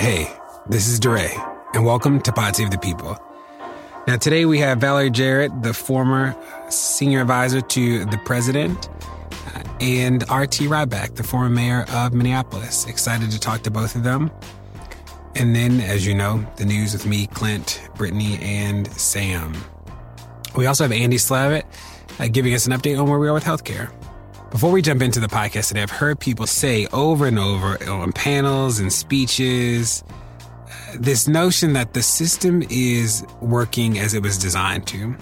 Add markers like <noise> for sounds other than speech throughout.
Hey, this is DeRay, and welcome to Pod Save the People. Now, today we have Valerie Jarrett, the former senior advisor to the president, uh, and R.T. Rybak, the former mayor of Minneapolis. Excited to talk to both of them. And then, as you know, the news with me, Clint, Brittany, and Sam. We also have Andy Slavitt uh, giving us an update on where we are with healthcare. Before we jump into the podcast today, I've heard people say over and over on panels and speeches uh, this notion that the system is working as it was designed to.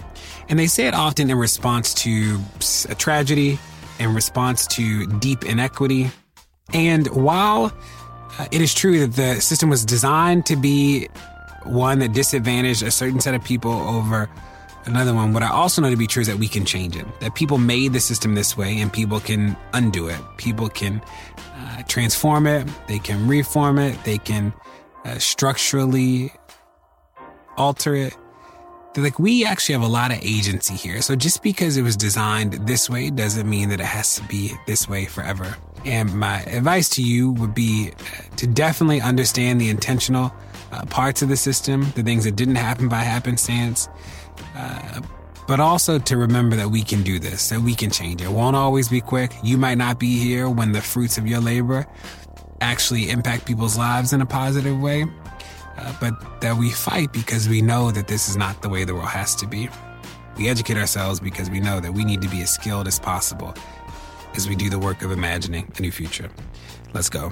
And they say it often in response to a tragedy, in response to deep inequity. And while uh, it is true that the system was designed to be one that disadvantaged a certain set of people over Another one, what I also know to be true is that we can change it. That people made the system this way and people can undo it. People can uh, transform it, they can reform it, they can uh, structurally alter it. They're like, we actually have a lot of agency here. So just because it was designed this way doesn't mean that it has to be this way forever. And my advice to you would be uh, to definitely understand the intentional uh, parts of the system, the things that didn't happen by happenstance but also to remember that we can do this, that we can change. It won't always be quick. You might not be here when the fruits of your labor actually impact people's lives in a positive way, uh, but that we fight because we know that this is not the way the world has to be. We educate ourselves because we know that we need to be as skilled as possible as we do the work of imagining a new future. Let's go.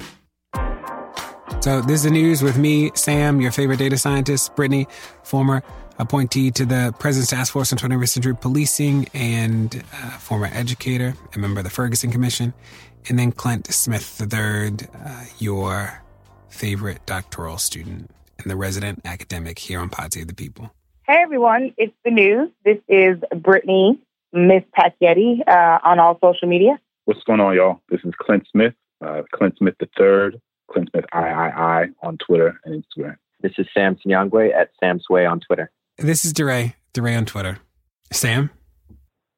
So, this is the news with me, Sam, your favorite data scientist, Brittany, former appointee to the President's Task Force on 21st Century Policing and uh, former educator, a member of the Ferguson Commission, and then Clint Smith III, uh, your favorite doctoral student and the resident academic here on Pod of the People. Hey everyone, it's the news. This is Brittany, Miss Packyetti, uh, on all social media. What's going on, y'all? This is Clint Smith, uh, Clint Smith III, Clint Smith III on Twitter and Instagram. This is Sam Sinyangwe at Sam Sway on Twitter. This is DeRay, DeRay on Twitter. Sam?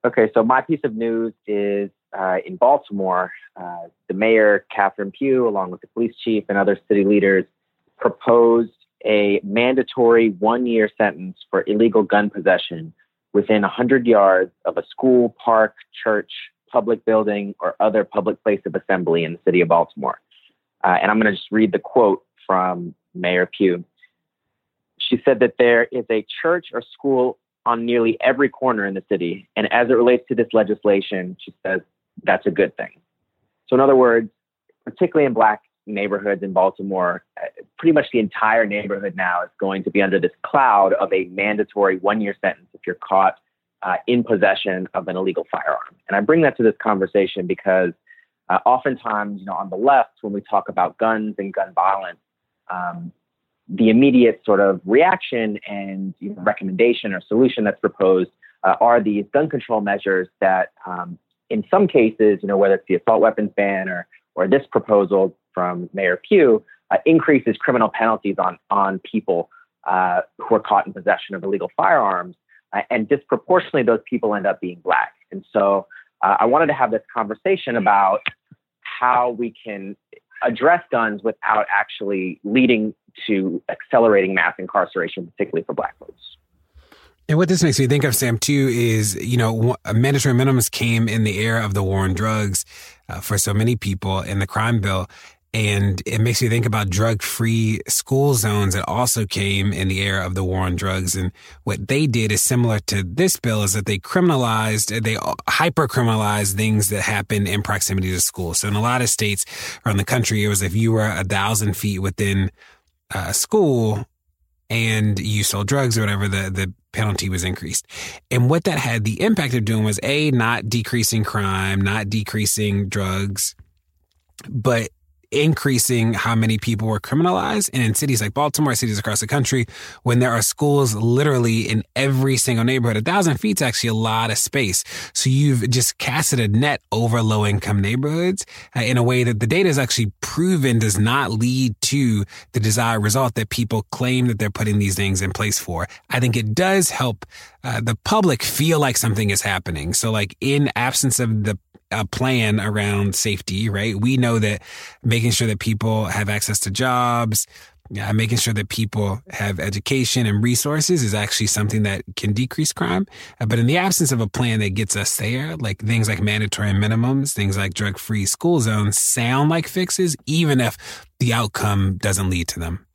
Okay, so my piece of news is uh, in Baltimore. Uh, the mayor, Catherine Pugh, along with the police chief and other city leaders, proposed a mandatory one year sentence for illegal gun possession within 100 yards of a school, park, church, public building, or other public place of assembly in the city of Baltimore. Uh, and I'm going to just read the quote from Mayor Pugh. She said that there is a church or school on nearly every corner in the city. And as it relates to this legislation, she says that's a good thing. So, in other words, particularly in black neighborhoods in Baltimore, uh, pretty much the entire neighborhood now is going to be under this cloud of a mandatory one year sentence if you're caught uh, in possession of an illegal firearm. And I bring that to this conversation because uh, oftentimes, you know, on the left, when we talk about guns and gun violence, um, the immediate sort of reaction and you know, recommendation or solution that's proposed uh, are these gun control measures that, um, in some cases, you know, whether it's the assault weapons ban or or this proposal from Mayor Pugh, uh, increases criminal penalties on on people uh, who are caught in possession of illegal firearms, uh, and disproportionately, those people end up being black. And so, uh, I wanted to have this conversation about how we can address guns without actually leading to accelerating mass incarceration, particularly for black folks. And what this makes me think of, Sam, too, is, you know, mandatory minimums came in the era of the war on drugs uh, for so many people in the crime bill. And it makes me think about drug free school zones that also came in the era of the war on drugs. And what they did is similar to this bill is that they criminalized, they hyper criminalized things that happened in proximity to school. So in a lot of states around the country, it was if you were a thousand feet within a school and you sold drugs or whatever, the, the penalty was increased. And what that had the impact of doing was A, not decreasing crime, not decreasing drugs, but increasing how many people were criminalized. And in cities like Baltimore, cities across the country, when there are schools literally in every single neighborhood, a thousand feet is actually a lot of space. So you've just casted a net over low income neighborhoods uh, in a way that the data is actually proven does not lead to the desired result that people claim that they're putting these things in place for. I think it does help uh, the public feel like something is happening. So like in absence of the a plan around safety, right? We know that making sure that people have access to jobs, yeah, making sure that people have education and resources is actually something that can decrease crime. Uh, but in the absence of a plan that gets us there, like things like mandatory minimums, things like drug free school zones sound like fixes, even if the outcome doesn't lead to them.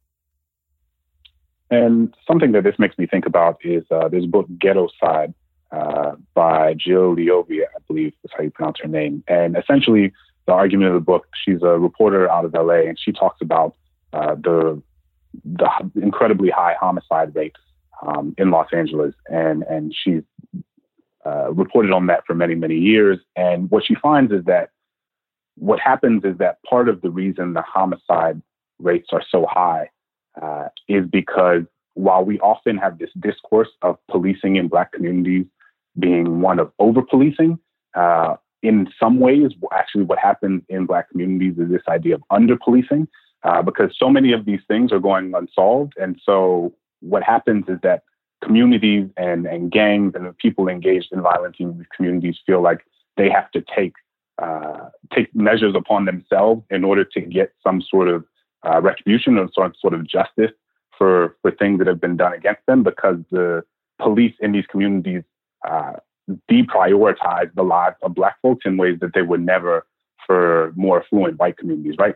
And something that this makes me think about is uh, this book, Ghettoside, uh, by Jill Leovy, I believe is how you pronounce her name. And essentially, the argument of the book, she's a reporter out of LA, and she talks about uh, the the incredibly high homicide rates um, in Los Angeles, and and she's uh, reported on that for many many years. And what she finds is that what happens is that part of the reason the homicide rates are so high uh, is because while we often have this discourse of policing in Black communities being one of over policing. Uh, in some ways, actually, what happens in Black communities is this idea of under policing, uh, because so many of these things are going unsolved. And so, what happens is that communities and, and gangs and people engaged in violence in these communities feel like they have to take uh, take measures upon themselves in order to get some sort of uh, retribution or some sort of justice for for things that have been done against them, because the police in these communities uh, deprioritize the lives of Black folks in ways that they would never for more affluent white communities, right?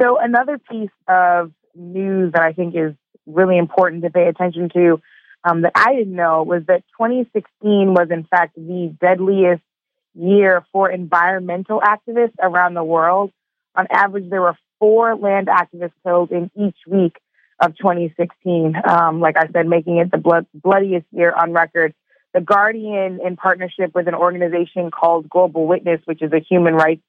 So, another piece of news that I think is really important to pay attention to um, that I didn't know was that 2016 was, in fact, the deadliest year for environmental activists around the world. On average, there were four land activists killed in each week of 2016. Um, like I said, making it the blood, bloodiest year on record the Guardian, in partnership with an organization called Global Witness, which is a human rights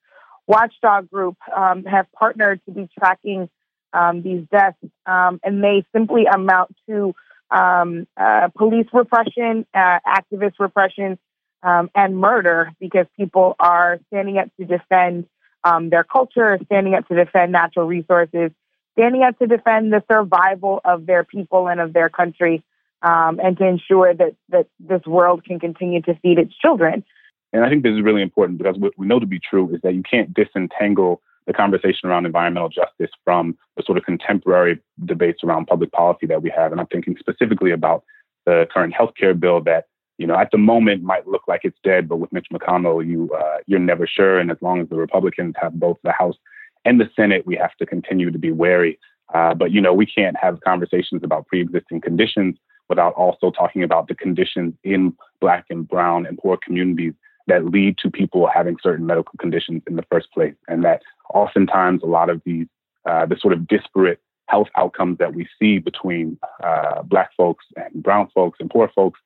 watchdog group, um, have partnered to be tracking um, these deaths, um, and they simply amount to um, uh, police repression, uh, activist repression, um, and murder because people are standing up to defend um, their culture, standing up to defend natural resources, standing up to defend the survival of their people and of their country um, and to ensure that, that this world can continue to feed its children. And I think this is really important because what we know to be true is that you can't disentangle the conversation around environmental justice from the sort of contemporary debates around public policy that we have. And I'm thinking specifically about the current healthcare bill that, you know, at the moment might look like it's dead, but with Mitch McConnell, you uh, you're never sure. And as long as the Republicans have both the House and the Senate, we have to continue to be wary. Uh, but you know, we can't have conversations about pre-existing conditions without also talking about the conditions in Black and Brown and poor communities that lead to people having certain medical conditions in the first place. And that oftentimes a lot of these, uh, the sort of disparate health outcomes that we see between uh, Black folks and Brown folks and poor folks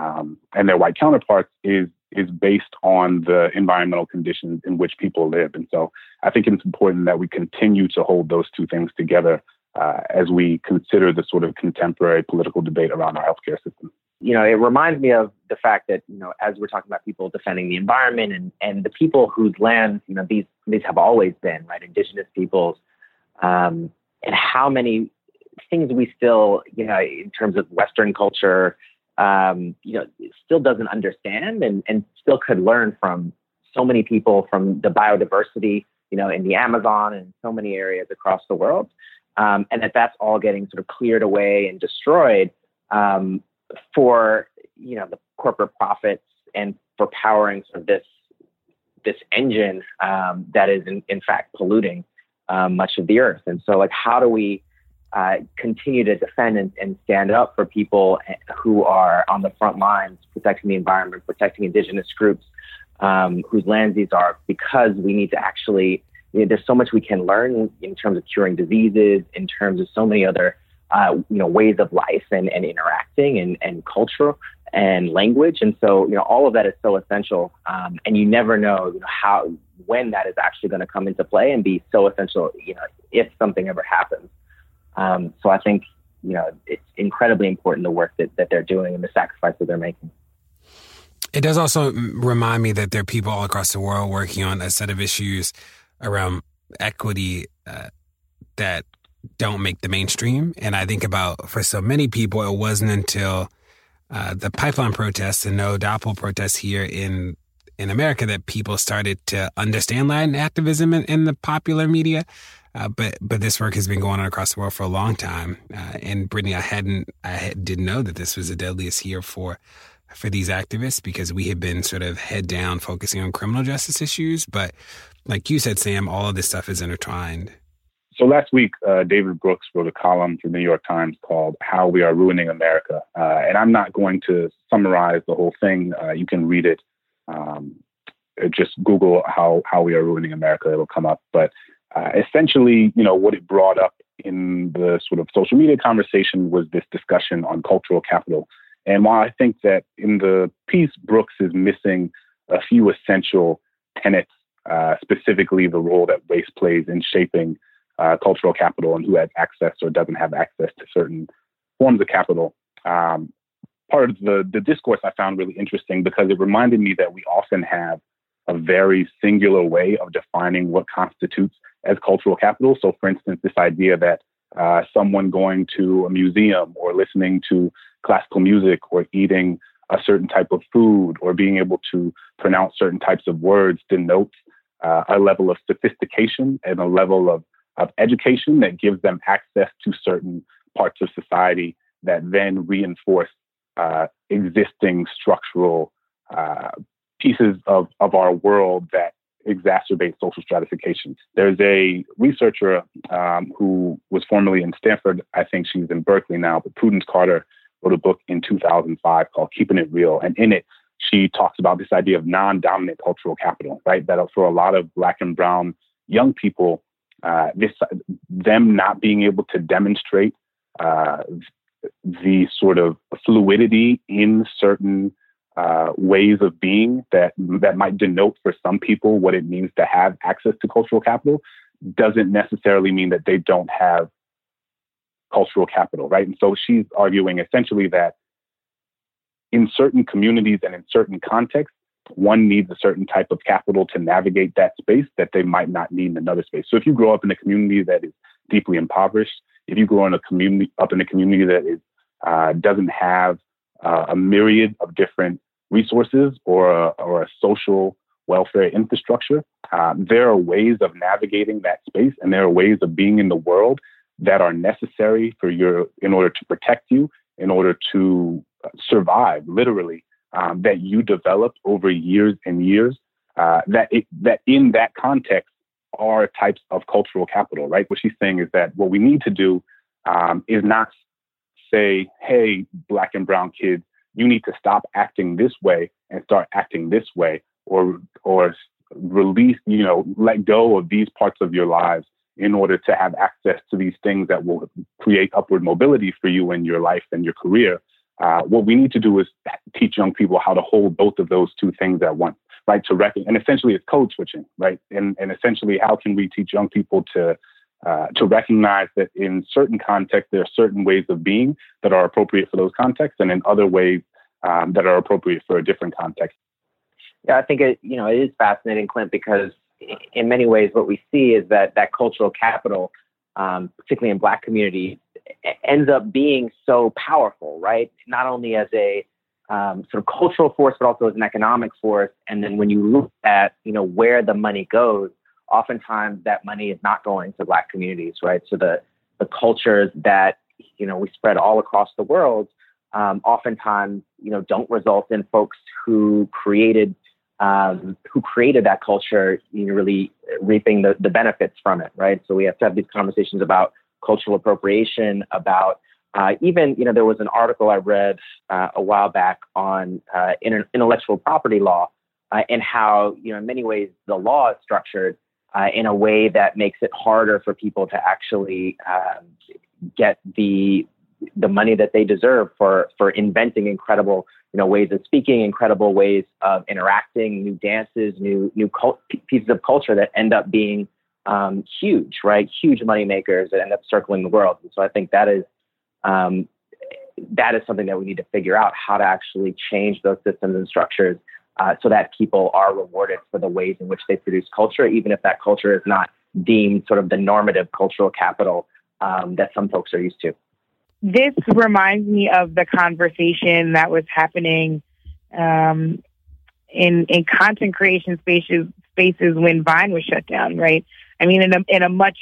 um, and their white counterparts is is based on the environmental conditions in which people live. And so I think it's important that we continue to hold those two things together uh, as we consider the sort of contemporary political debate around our healthcare system. You know, it reminds me of the fact that, you know, as we're talking about people defending the environment and, and the people whose lands, you know, these, these have always been, right, indigenous peoples, um, and how many things we still, you know, in terms of Western culture, um, you know, still doesn't understand and, and still could learn from so many people from the biodiversity, you know, in the Amazon and so many areas across the world um, and that that's all getting sort of cleared away and destroyed um, for you know the corporate profits and for powering sort of this this engine um, that is in, in fact polluting um, much of the earth. And so, like, how do we uh, continue to defend and, and, stand up for people who are on the front lines, protecting the environment, protecting indigenous groups um, whose lands these are, because we need to actually you know, there's so much we can learn in terms of curing diseases, in terms of so many other uh, you know ways of life and, and interacting and, and culture and language. And so, you know, all of that is so essential. Um, and you never know, you know, how, when that is actually going to come into play and be so essential, you know, if something ever happens. Um, so I think, you know, it's incredibly important the work that, that they're doing and the sacrifice that they're making. It does also remind me that there are people all across the world working on a set of issues around equity uh, that don't make the mainstream. And I think about for so many people, it wasn't until uh, the pipeline protests and no DAPL protests here in in America that people started to understand Latin activism in, in the popular media. Uh, but but this work has been going on across the world for a long time. Uh, and Brittany, I hadn't I didn't know that this was the deadliest year for for these activists because we had been sort of head down focusing on criminal justice issues. But like you said, Sam, all of this stuff is intertwined. So last week, uh, David Brooks wrote a column for the New York Times called "How We Are Ruining America," uh, and I'm not going to summarize the whole thing. Uh, you can read it. Um, just Google "How How We Are Ruining America"; it'll come up. But uh, essentially, you know, what it brought up in the sort of social media conversation was this discussion on cultural capital. And while I think that in the piece, Brooks is missing a few essential tenets, uh, specifically the role that race plays in shaping uh, cultural capital and who has access or doesn't have access to certain forms of capital. Um, part of the, the discourse I found really interesting because it reminded me that we often have a very singular way of defining what constitutes as cultural capital. So, for instance, this idea that uh, someone going to a museum or listening to classical music or eating a certain type of food or being able to pronounce certain types of words denotes uh, a level of sophistication and a level of of education that gives them access to certain parts of society that then reinforce uh, existing structural uh, pieces of, of our world that exacerbate social stratification. There's a researcher um, who was formerly in Stanford. I think she's in Berkeley now, but Prudence Carter wrote a book in 2005 called Keeping It Real. And in it, she talks about this idea of non dominant cultural capital, right? That for a lot of Black and Brown young people, uh, this them not being able to demonstrate uh, the sort of fluidity in certain uh, ways of being that that might denote for some people what it means to have access to cultural capital doesn't necessarily mean that they don't have cultural capital, right? And so she's arguing essentially that in certain communities and in certain contexts, one needs a certain type of capital to navigate that space that they might not need in another space. So if you grow up in a community that is deeply impoverished, if you grow in a community up in a community that is uh, doesn't have uh, a myriad of different resources or a, or a social welfare infrastructure, uh, there are ways of navigating that space, and there are ways of being in the world that are necessary for your in order to protect you, in order to survive, literally um, that you develop over years and years, uh, that it, that in that context are types of cultural capital, right? What she's saying is that what we need to do um, is not say, "Hey, black and brown kids, you need to stop acting this way and start acting this way," or or release, you know, let go of these parts of your lives in order to have access to these things that will create upward mobility for you in your life and your career. Uh, what we need to do is teach young people how to hold both of those two things at once, right? To reckon, and essentially it's code switching, right? And and essentially, how can we teach young people to uh, to recognize that in certain contexts there are certain ways of being that are appropriate for those contexts, and in other ways um, that are appropriate for a different context. Yeah, I think it you know it is fascinating, Clint, because in many ways what we see is that that cultural capital, um, particularly in Black communities, ends up being so powerful, right? Not only as a um, sort of cultural force, but also as an economic force. And then when you look at, you know, where the money goes, oftentimes that money is not going to Black communities, right? So the the cultures that you know we spread all across the world, um, oftentimes you know don't result in folks who created um, who created that culture, you know, really reaping the, the benefits from it, right? So we have to have these conversations about cultural appropriation, about uh, even, you know, there was an article I read uh, a while back on uh, intellectual property law uh, and how, you know, in many ways the law is structured uh, in a way that makes it harder for people to actually um, get the the money that they deserve for for inventing incredible you know ways of speaking, incredible ways of interacting, new dances, new new cult- pieces of culture that end up being um, huge, right? Huge money makers that end up circling the world. And so I think that is um, that is something that we need to figure out how to actually change those systems and structures uh, so that people are rewarded for the ways in which they produce culture, even if that culture is not deemed sort of the normative cultural capital um, that some folks are used to. This reminds me of the conversation that was happening um, in in content creation spaces spaces when Vine was shut down, right? I mean, in a in a much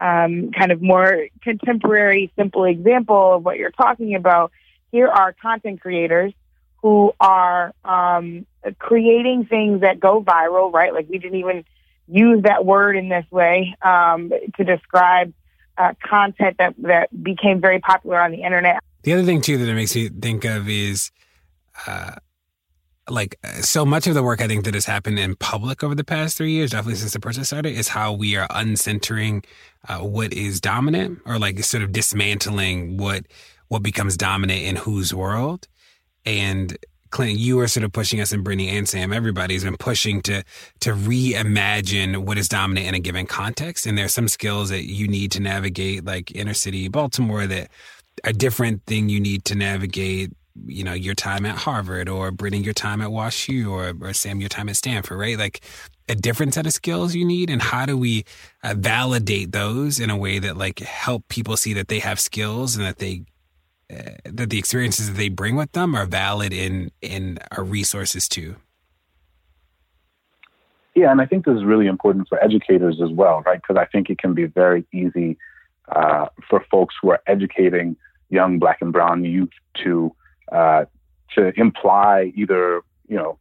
um, kind of more contemporary, simple example of what you're talking about, here are content creators who are um, creating things that go viral, right? Like we didn't even use that word in this way um, to describe uh, content that, that became very popular on the internet. The other thing too that it makes me think of is, uh, like so much of the work I think that has happened in public over the past three years, definitely since the process started, is how we are uncentering uh, what is dominant, or like sort of dismantling what what becomes dominant in whose world. And Clint, you are sort of pushing us, and Brittany and Sam, everybody's been pushing to to reimagine what is dominant in a given context. And there's some skills that you need to navigate, like inner city Baltimore, that are different thing you need to navigate. You know, your time at Harvard, or Brittany, your time at WashU, or or Sam, your time at Stanford, right? Like a different set of skills you need, and how do we uh, validate those in a way that like help people see that they have skills and that they that the experiences that they bring with them are valid in in our resources too. Yeah, and I think this is really important for educators as well, right? Because I think it can be very easy uh, for folks who are educating young Black and Brown youth to uh, to imply either you know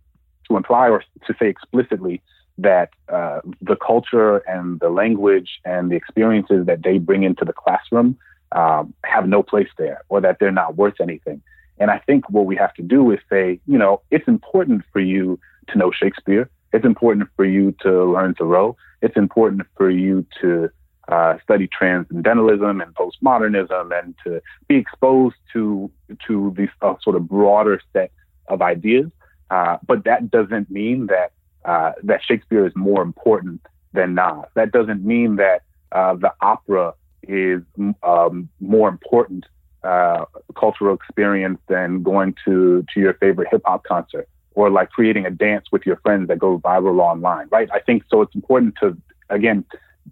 to imply or to say explicitly that uh, the culture and the language and the experiences that they bring into the classroom um, have no place there or that they're not worth anything. And I think what we have to do is say, you know, it's important for you to know Shakespeare. It's important for you to learn Thoreau. It's important for you to uh, study transcendentalism and postmodernism and to be exposed to to these uh, sort of broader set of ideas. Uh, but that doesn't mean that uh, that Shakespeare is more important than Nas. That doesn't mean that uh, the opera is um, more important uh, cultural experience than going to to your favorite hip hop concert or like creating a dance with your friends that goes viral online, right? I think so. It's important to again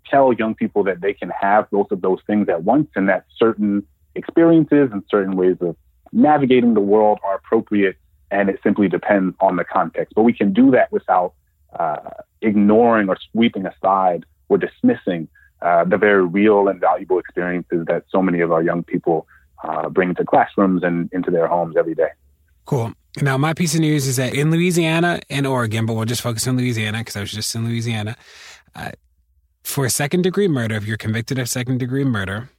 tell young people that they can have both of those things at once, and that certain experiences and certain ways of navigating the world are appropriate, and it simply depends on the context. But we can do that without uh, ignoring or sweeping aside or dismissing uh, the very real and valuable experiences that so many of our young people uh, bring to classrooms and into their homes every day. Cool. Now, my piece of news is that in Louisiana and Oregon, but we'll just focus on Louisiana because I was just in Louisiana. Uh, for second degree murder, if you're convicted of second degree murder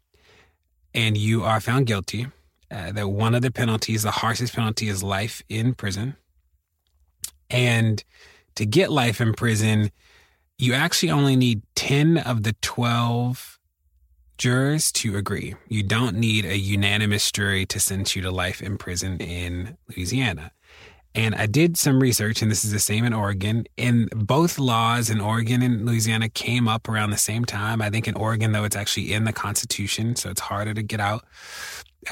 and you are found guilty, uh, that one of the penalties, the harshest penalty, is life in prison. And to get life in prison, you actually only need 10 of the 12 jurors to agree. You don't need a unanimous jury to sentence you to life in prison in Louisiana. And I did some research, and this is the same in Oregon. And both laws in Oregon and Louisiana came up around the same time. I think in Oregon, though, it's actually in the Constitution, so it's harder to get out.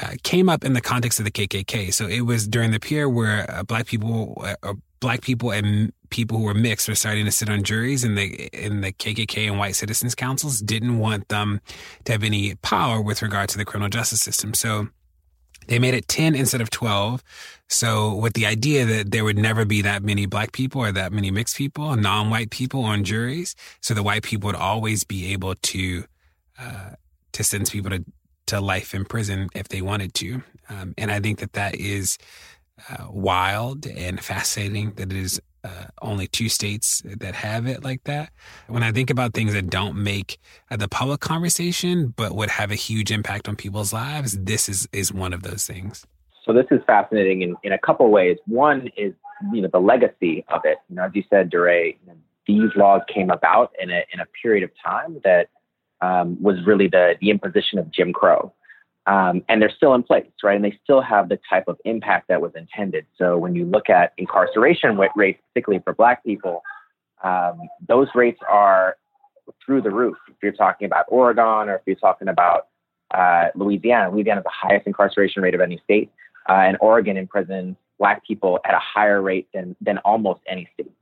Uh, came up in the context of the KKK. So it was during the period where uh, black people, uh, black people and people who were mixed were starting to sit on juries and the in the KKK and white citizens councils didn't want them to have any power with regard to the criminal justice system. So they made it 10 instead of 12. So with the idea that there would never be that many black people or that many mixed people, non-white people on juries, so the white people would always be able to uh, to sentence people to to life in prison if they wanted to. Um, and I think that that is uh, wild and fascinating that it is uh, only two states that have it like that. When I think about things that don't make uh, the public conversation, but would have a huge impact on people's lives, this is, is one of those things. So this is fascinating in, in a couple ways. One is, you know, the legacy of it. You know, as you said, DeRay, you know, these laws came about in a, in a period of time that um, was really the, the imposition of Jim Crow. Um, and they're still in place, right? And they still have the type of impact that was intended. So when you look at incarceration rates, particularly for Black people, um, those rates are through the roof. If you're talking about Oregon or if you're talking about uh, Louisiana, Louisiana has the highest incarceration rate of any state, uh, and Oregon imprisons Black people at a higher rate than than almost any state.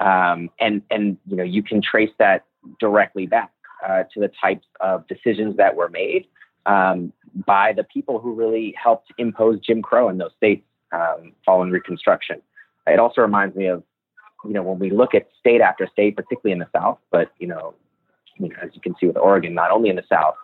Um, and and you know you can trace that directly back uh, to the types of decisions that were made um, by the people who really helped impose Jim Crow in those states um, following Reconstruction. It also reminds me of you know when we look at state after state, particularly in the South, but you know, you know as you can see with Oregon, not only in the South,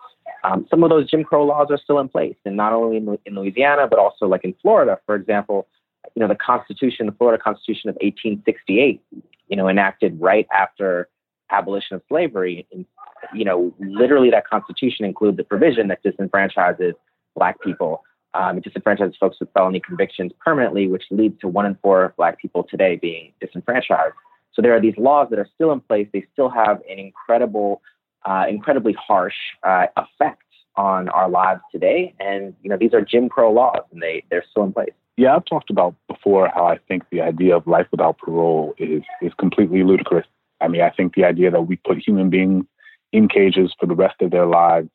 um, some of those Jim Crow laws are still in place, and not only in, in Louisiana, but also like in Florida, for example. You know, the Constitution, the Florida Constitution of 1868, you know, enacted right after abolition of slavery. And, you know, literally that Constitution includes the provision that disenfranchises Black people. Um, it disenfranchises folks with felony convictions permanently, which leads to one in four Black people today being disenfranchised. So there are these laws that are still in place. They still have an incredible uh, incredibly harsh uh, effect on our lives today. And you know, these are Jim Crow laws, and they they're still in place. Yeah, I've talked about before how I think the idea of life without parole is is completely ludicrous. I mean, I think the idea that we put human beings in cages for the rest of their lives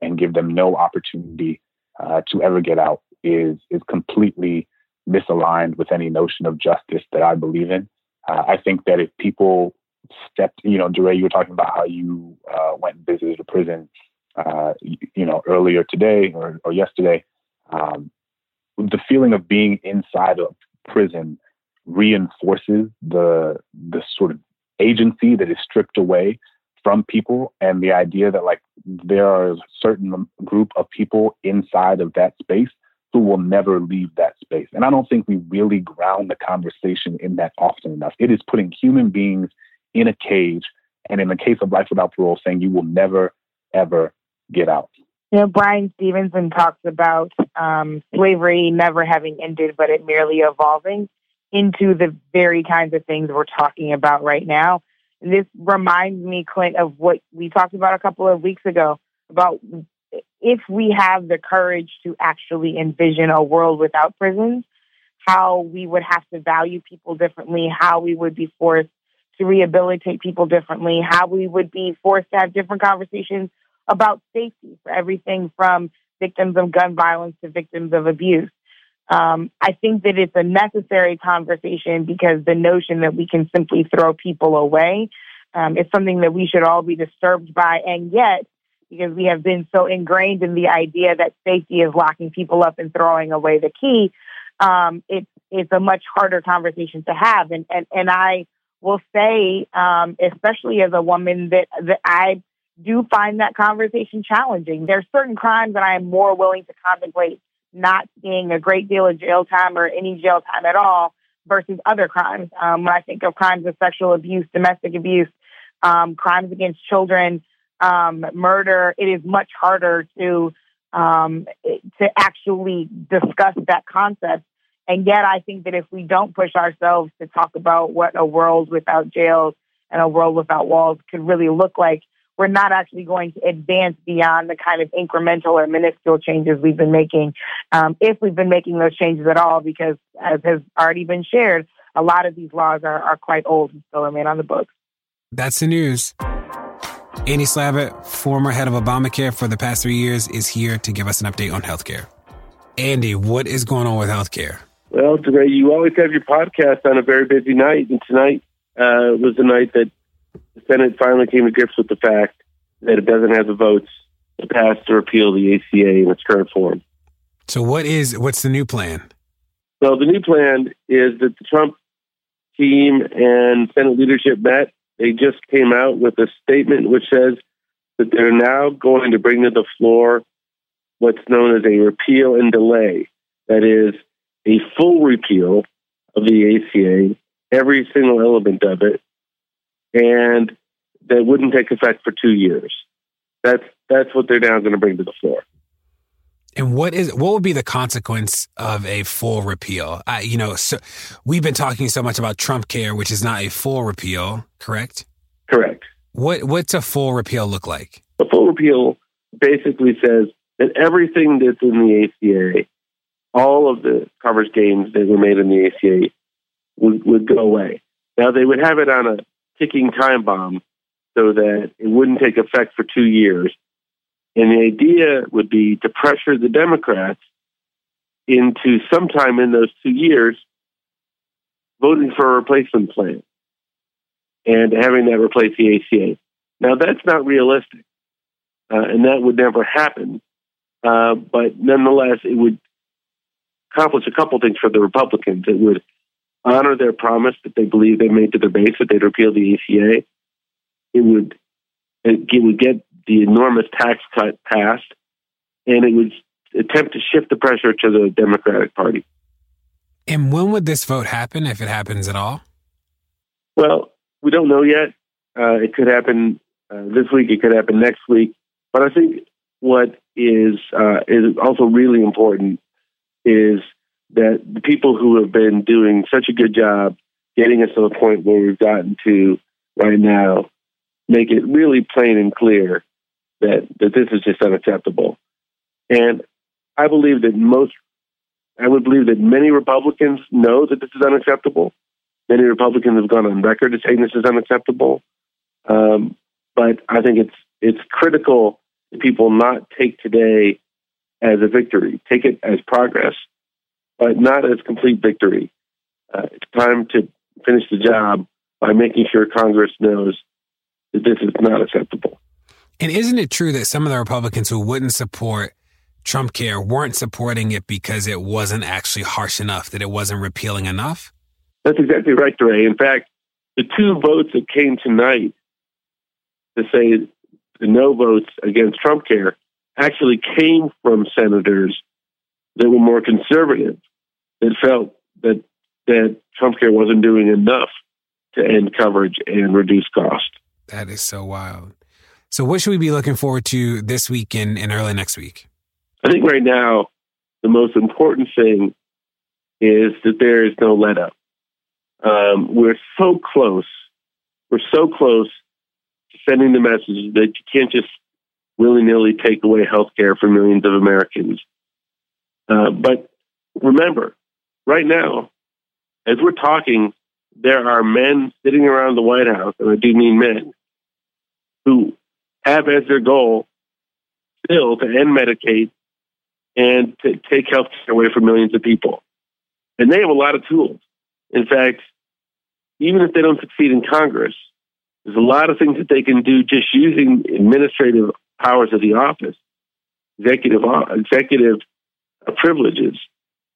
and give them no opportunity uh, to ever get out is is completely misaligned with any notion of justice that I believe in. Uh, I think that if people stepped, you know, DeRay, you were talking about how you uh, went and visited a prison, uh, you, you, know, earlier today or, or yesterday. Um, the feeling of being inside a prison reinforces the the sort of agency that is stripped away from people and the idea that like there are a certain group of people inside of that space who will never leave that space. And I don't think we really ground the conversation in that often enough. It is putting human beings in a cage, and in the case of life without parole, saying you will never, ever get out. You know, Bryan Stevenson talks about um, slavery never having ended, but it merely evolving into the very kinds of things we're talking about right now. This reminds me, Clint, of what we talked about a couple of weeks ago about if we have the courage to actually envision a world without prisons, how we would have to value people differently, how we would be forced to rehabilitate people differently, how we would be forced to have different conversations about safety for everything from victims of gun violence to victims of abuse. Um, I think that it's a necessary conversation because the notion that we can simply throw people away um, is something that we should all be disturbed by. And yet, because we have been so ingrained in the idea that safety is locking people up and throwing away the key, um, it's it's a much harder conversation to have. And and and I will say, um, especially as a woman, that, that I do find that conversation challenging. There's certain crimes that I am more willing to contemplate not seeing a great deal of jail time or any jail time at all versus other crimes. Um, when I think of crimes of sexual abuse, domestic abuse, um, crimes against children, um, murder, it is much harder to um, to actually discuss that concept and yet, I think that if we don't push ourselves to talk about what a world without jails and a world without walls could really look like, we're not actually going to advance beyond the kind of incremental or minuscule changes we've been making, um, if we've been making those changes at all, because as has already been shared, a lot of these laws are, are quite old and still remain on the books. That's the news. Andy Slavitt, former head of Obamacare for the past three years, is here to give us an update on healthcare. Andy, what is going on with healthcare? Well, DeRay, you always have your podcast on a very busy night, and tonight uh, was the night that the Senate finally came to grips with the fact that it doesn't have the votes to pass to repeal the ACA in its current form. So, what is what's the new plan? So, the new plan is that the Trump team and Senate leadership met. They just came out with a statement which says that they're now going to bring to the floor what's known as a repeal and delay. That is, a full repeal of the ACA, every single element of it, and that wouldn't take effect for two years. That's that's what they're now going to bring to the floor. And what is what would be the consequence of a full repeal? I, you know, so we've been talking so much about Trump Care, which is not a full repeal, correct? Correct. What what's a full repeal look like? A full repeal basically says that everything that's in the ACA, all of the coverage gains that were made in the ACA, would, would go away. Now, they would have it on a ticking time bomb so that it wouldn't take effect for two years. And the idea would be to pressure the Democrats into sometime in those two years voting for a replacement plan and having that replace the ACA. Now, that's not realistic, uh, and that would never happen. Uh, but nonetheless, it would accomplish a couple things for the Republicans. It would honor their promise that they believe they made to their base that they'd repeal the ACA. It would it would get the enormous tax cut passed, and it would attempt to shift the pressure to the Democratic Party. And when would this vote happen, if it happens at all? Well, we don't know yet. Uh, it could happen uh, this week. It could happen next week. But I think what is uh, is also really important is that the people who have been doing such a good job getting us to the point where we've gotten to right now make it really plain and clear that that this is just unacceptable. And I believe that most, I would believe that many Republicans know that this is unacceptable. Many Republicans have gone on record to saying this is unacceptable. Um, but I think it's it's critical that people not take today as a victory, take it as progress, but not as complete victory. Uh, it's time to finish the job by making sure Congress knows that this is not acceptable. And isn't it true that some of the Republicans who wouldn't support Trump Care weren't supporting it because it wasn't actually harsh enough, that it wasn't repealing enough? That's exactly right, DeRay. In fact, the two votes that came tonight to say the no votes against Trump Care actually came from senators that were more conservative, that felt that that Trump Care wasn't doing enough to end coverage and reduce cost. That is so wild. So, what should we be looking forward to this week and, and early next week? I think right now, the most important thing is that there is no let up. Um, we're so close. We're so close to sending the message that you can't just willy nilly take away health care for millions of Americans. Uh, but remember, right now, as we're talking, there are men sitting around the White House, and I do mean men, who have as their goal still to end Medicaid and to take health care away from millions of people. And they have a lot of tools. In fact, even if they don't succeed in Congress, there's a lot of things that they can do just using administrative powers of the office, executive uh, executive privileges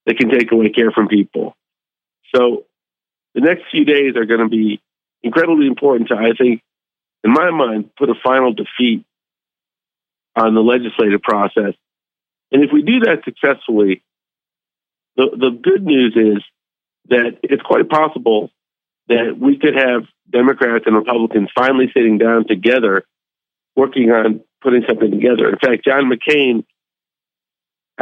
that can take away care from people. So the next few days are going to be incredibly important to, I think, in my mind, put a final defeat on the legislative process. And if we do that successfully, the, the good news is that it's quite possible that we could have Democrats and Republicans finally sitting down together working on putting something together. In fact, John McCain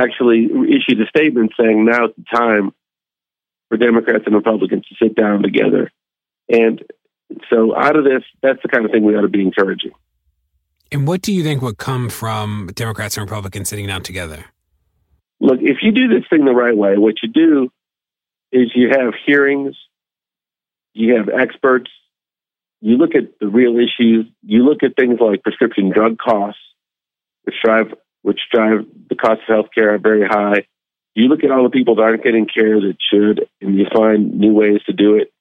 actually issued a statement saying now's the time for Democrats and Republicans to sit down together. And so, out of this, that's the kind of thing we ought to be encouraging. And what do you think would come from Democrats and Republicans sitting down together? Look, if you do this thing the right way, what you do is you have hearings, you have experts, you look at the real issues, you look at things like prescription drug costs, which drive which drive the cost of healthcare are very high. You look at all the people that aren't getting care that should, and you find new ways to do it.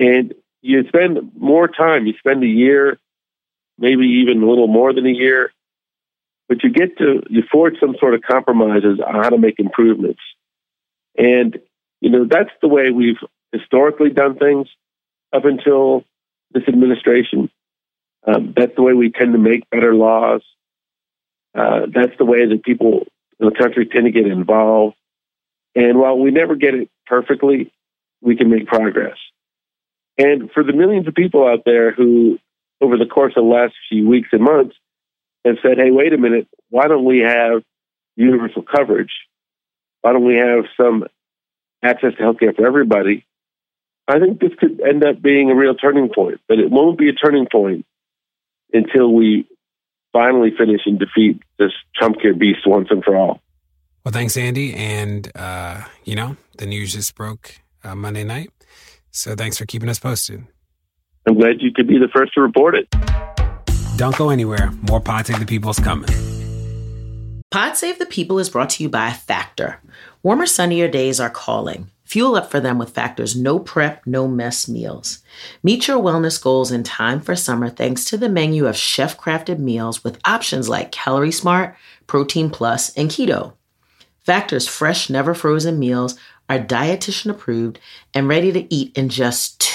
And you spend more time. You spend a year, maybe even a little more than a year, but you get to you forge some sort of compromises on how to make improvements. And you know that's the way we've historically done things up until this administration. Um, that's the way we tend to make better laws. Uh, that's the way that people in the country tend to get involved. And while we never get it perfectly, we can make progress. And for the millions of people out there who, over the course of the last few weeks and months, have said, hey, wait a minute, why don't we have universal coverage? Why don't we have some access to healthcare for everybody? I think this could end up being a real turning point, but it won't be a turning point until we finally finish and defeat this Trump care beast once and for all. Well, thanks, Andy. And, uh, you know, the news just broke uh, Monday night. So thanks for keeping us posted. I'm glad you could be the first to report it. Don't go anywhere. More Pod Save the People's coming. Pod Save the People is brought to you by Factor. Warmer, sunnier days are calling. Fuel up for them with Factor's no prep, no mess meals. Meet your wellness goals in time for summer thanks to the menu of chef crafted meals with options like Calorie Smart, Protein Plus, and Keto. Factor's fresh, never frozen meals are dietitian approved and ready to eat in just two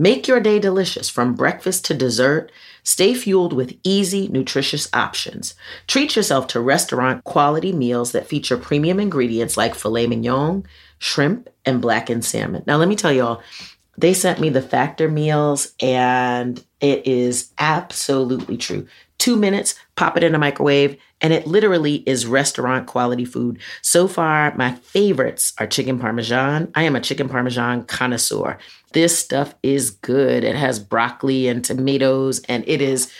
Make your day delicious from breakfast to dessert. Stay fueled with easy, nutritious options. Treat yourself to restaurant quality meals that feature premium ingredients like filet mignon, shrimp, and blackened salmon. Now, let me tell y'all, they sent me the factor meals and it is absolutely true. Two minutes, pop it in a microwave, and it literally is restaurant quality food. So far, my favorites are chicken parmesan. I am a chicken parmesan connoisseur. This stuff is good. It has broccoli and tomatoes, and it is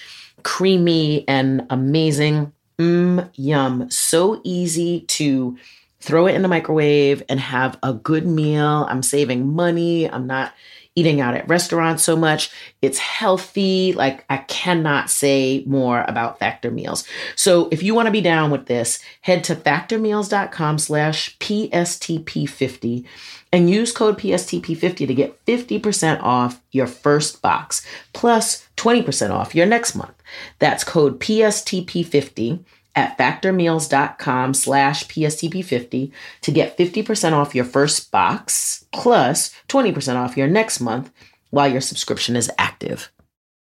creamy and amazing. Mmm, yum. So easy to throw it in the microwave and have a good meal. I'm saving money. I'm not eating out at restaurants so much. It's healthy. Like I cannot say more about Factor Meals. So if you want to be down with this, head to factormeals.com slash PSTP50 and use code PSTP50 to get 50% off your first box plus 20% off your next month. That's code PSTP50 at factormeals.com slash PSTP50 to get 50% off your first box plus 20% off your next month while your subscription is active.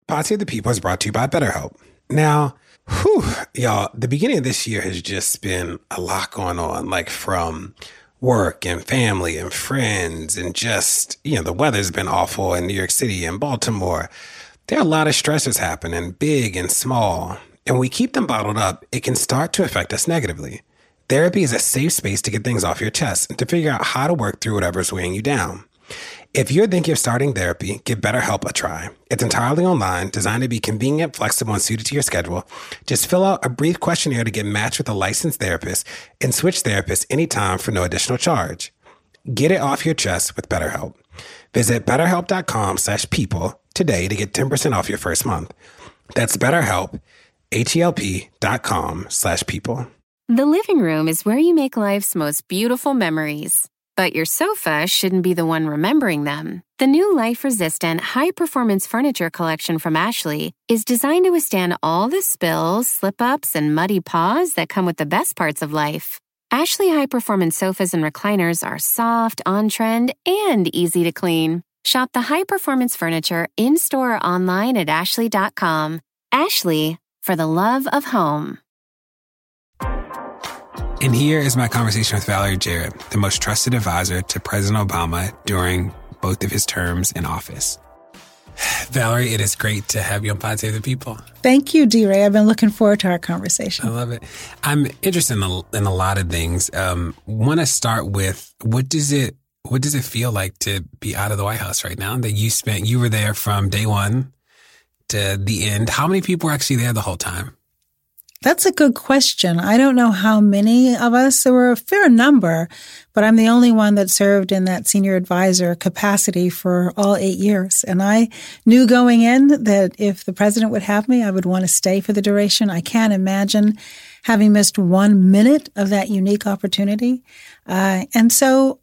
Pod Save the People is brought to you by BetterHelp. Now, whew, y'all, the beginning of this year has just been a lot going on, like from work and family and friends and just, you know, the weather's been awful in New York City and Baltimore. There are a lot of stresses happening, big and small. And when we keep them bottled up, it can start to affect us negatively. Therapy is a safe space to get things off your chest and to figure out how to work through whatever's weighing you down. If you're thinking of starting therapy, give BetterHelp a try. It's entirely online, designed to be convenient, flexible, and suited to your schedule. Just fill out a brief questionnaire to get matched with a licensed therapist and switch therapists anytime for no additional charge. Get it off your chest with BetterHelp. Visit betterhelp.com slash people today to get 10% off your first month. That's BetterHelp, H-E-L-P dot com slash people. The living room is where you make life's most beautiful memories. But your sofa shouldn't be the one remembering them. The new life resistant, high performance furniture collection from Ashley is designed to withstand all the spills, slip ups, and muddy paws that come with the best parts of life. Ashley high performance sofas and recliners are soft, on trend, and easy to clean. Shop the high performance furniture in store or online at ashley.com. Ashley, for the love of home. And here is my conversation with Valerie Jarrett, the most trusted advisor to President Obama during both of his terms in office. <sighs> Valerie, it is great to have you on Pod Save the People. Thank you, DeRay. I've been looking forward to our conversation. I love it. I'm interested in a, in a lot of things. Um, Want to start with what does it what does it feel like to be out of the White House right now? That you spent you were there from day one to the end. How many people were actually there the whole time? That's a good question. I don't know how many of us. There were a fair number, but I'm the only one that served in that senior advisor capacity for all eight years. And I knew going in that if the president would have me, I would want to stay for the duration. I can't imagine having missed one minute of that unique opportunity. Uh, and so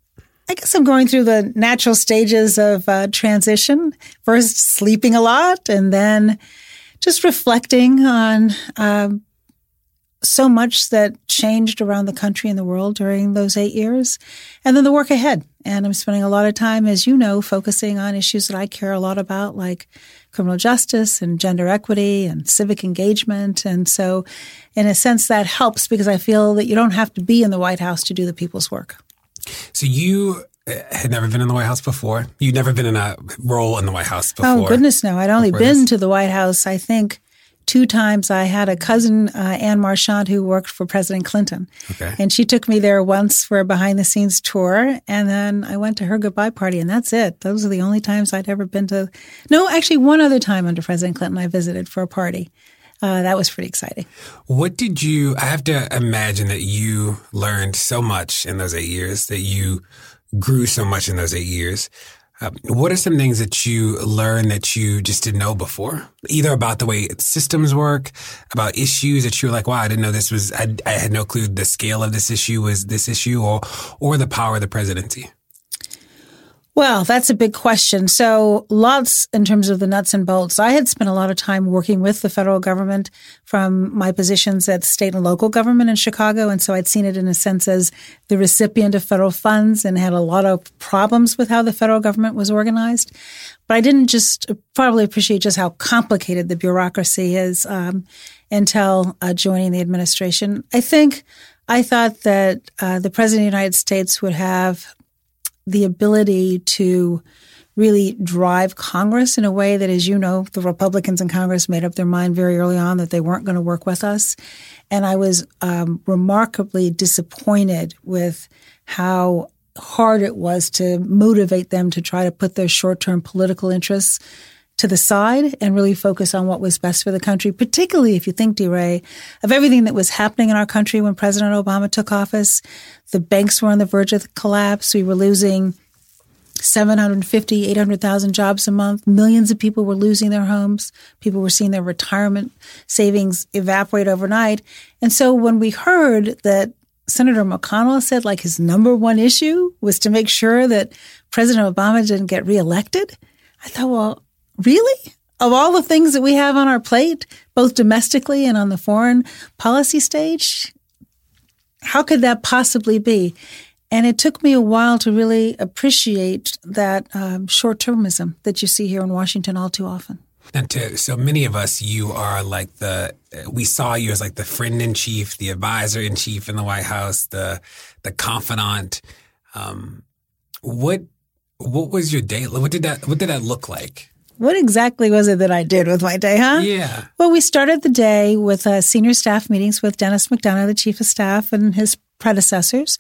I guess I'm going through the natural stages of uh, transition. First, sleeping a lot, and then just reflecting on uh, so much that changed around the country and the world during those eight years, and then the work ahead. And I'm spending a lot of time, as you know, focusing on issues that I care a lot about, like criminal justice and gender equity and civic engagement. And so, in a sense, that helps because I feel that you don't have to be in the White House to do the people's work. So you uh, had never been in the White House before. You'd never been in a role in the White House oh, before. Oh goodness, no! I'd only been this. to the White House. I think two times. I had a cousin, uh, Anne Marchand, who worked for President Clinton. Okay. And she took me there once for a behind the scenes tour. And then I went to her goodbye party, and that's it. Those are the only times I'd ever been to. No, actually, one other time under President Clinton, I visited for a party. Uh, that was pretty exciting. What did you? I have to imagine that you learned so much in those eight years, that you grew so much in those eight years. Uh, what are some things that you learned that you just didn't know before? Either about the way systems work, about issues that you were like, wow, I didn't know this was, I, I had no clue the scale of this issue was this issue or, or the power of the presidency. Well, that's a big question. So lots in terms of the nuts and bolts. I had spent a lot of time working with the federal government from my positions at state and local government in Chicago. And so I'd seen it in a sense as the recipient of federal funds and had a lot of problems with how the federal government was organized. But I didn't just probably appreciate just how complicated the bureaucracy is um, until uh, joining the administration. I think I thought that uh, the president of the United States would have the ability to really drive Congress in a way that, as you know, the Republicans in Congress made up their mind very early on that they weren't going to work with us. And I was um, remarkably disappointed with how hard it was to motivate them to try to put their short term political interests to the side and really focus on what was best for the country, particularly if you think, DeRay, of everything that was happening in our country when President Obama took office. The banks were on the verge of collapse. We were losing 750, 800,000 jobs a month. Millions of people were losing their homes. People were seeing their retirement savings evaporate overnight. And so when we heard that Senator McConnell said like his number one issue was to make sure that President Obama didn't get reelected, I thought, well, Really? Of all the things that we have on our plate, both domestically and on the foreign policy stage, how could that possibly be? And it took me a while to really appreciate that um, short termism that you see here in Washington all too often. To so many of us, you are like the we saw you as like the friend in chief, the advisor in chief in the White House, the the confidant. Um, what what was your day? What did that what did that look like? What exactly was it that I did with my day, huh? Yeah. Well, we started the day with uh, senior staff meetings with Denis McDonough, the chief of staff, and his predecessors,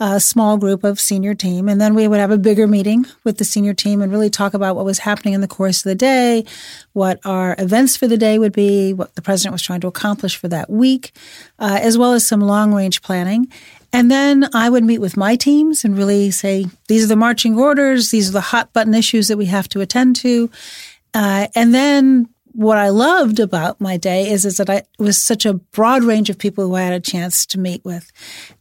a small group of senior team. And then we would have a bigger meeting with the senior team and really talk about what was happening in the course of the day, what our events for the day would be, what the president was trying to accomplish for that week, uh, as well as some long range planning. And then I would meet with my teams and really say, these are the marching orders. These are the hot button issues that we have to attend to. Uh, and then what I loved about my day is, is that I, was such a broad range of people who I had a chance to meet with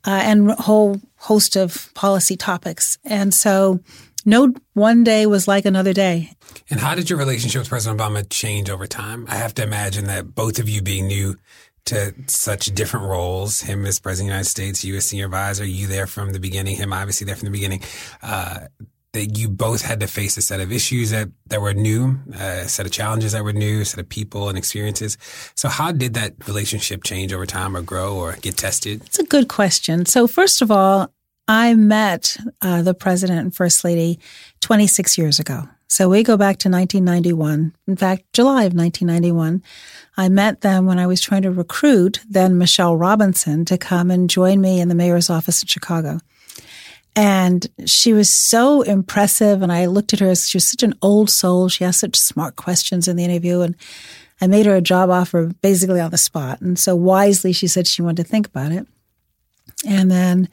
uh, and a whole host of policy topics. And so no one day was like another day. And how did your relationship with President Obama change over time? I have to imagine that both of you being new to such different roles. Him as president of the United States, you as senior advisor, you there from the beginning, him obviously there from the beginning. Uh, that you both had to face a set of issues that, that were new, a set of challenges that were new, a set of people and experiences. So how did that relationship change over time or grow or get tested? It's a good question. So first of all, I met uh, the president and first lady 26 years ago. So we go back to 1991. In fact, July of 1991. I met them when I was trying to recruit then Michelle Robinson to come and join me in the mayor's office in Chicago. And she was so impressive. And I looked at her as she was such an old soul. She asked such smart questions in the interview. And I made her a job offer basically on the spot. And so wisely, she said she wanted to think about it. And then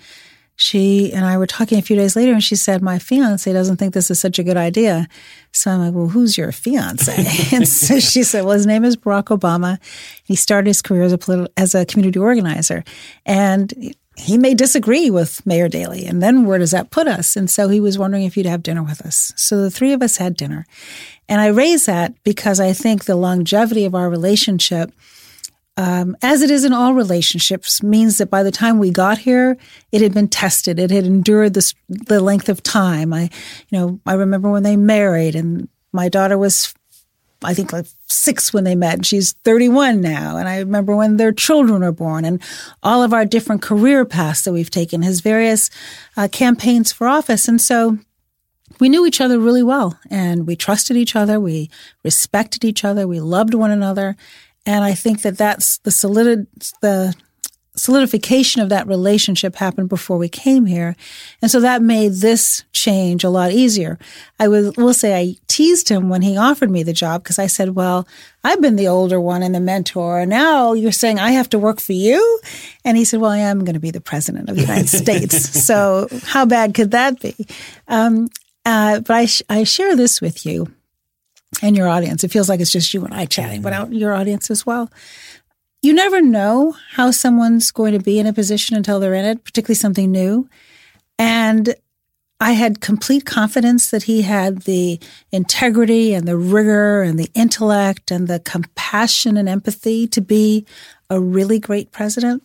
she and I were talking a few days later, and she said, My fiance doesn't think this is such a good idea. So I'm like, Well, who's your fiance? <laughs> and so she said, Well, his name is Barack Obama. He started his career as a, political, as a community organizer. And he may disagree with Mayor Daley. And then where does that put us? And so he was wondering if you'd have dinner with us. So the three of us had dinner. And I raise that because I think the longevity of our relationship um, as it is in all relationships, means that by the time we got here, it had been tested. It had endured this, the length of time. I, you know, I remember when they married, and my daughter was, I think, like six when they met she's 31 now. And I remember when their children were born and all of our different career paths that we've taken, his various uh, campaigns for office. And so we knew each other really well and we trusted each other. We respected each other. We loved one another. And I think that that's the solid, the solidification of that relationship happened before we came here. And so that made this change a lot easier. I will, will say I teased him when he offered me the job because I said, well, I've been the older one and the mentor. And now you're saying I have to work for you. And he said, well, I am going to be the president of the United <laughs> States. So how bad could that be? Um, uh, but I, sh- I share this with you and your audience. It feels like it's just you and I chatting, but out your audience as well you never know how someone's going to be in a position until they're in it, particularly something new. And I had complete confidence that he had the integrity and the rigor and the intellect and the compassion and empathy to be a really great president.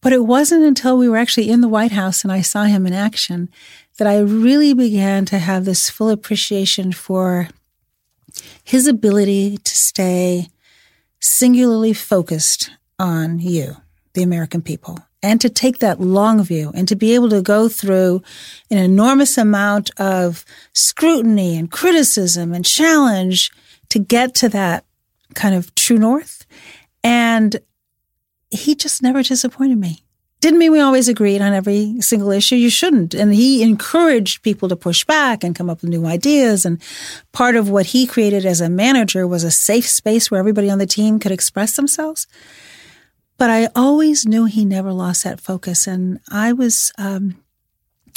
But it wasn't until we were actually in the White House and I saw him in action that I really began to have this full appreciation for his ability to stay singularly focused on you, the American people, and to take that long view and to be able to go through an enormous amount of scrutiny and criticism and challenge to get to that kind of true north. And he just never disappointed me. Didn't mean we always agreed on every single issue. You shouldn't. And he encouraged people to push back and come up with new ideas. And part of what he created as a manager was a safe space where everybody on the team could express themselves. But I always knew he never lost that focus. And I was um,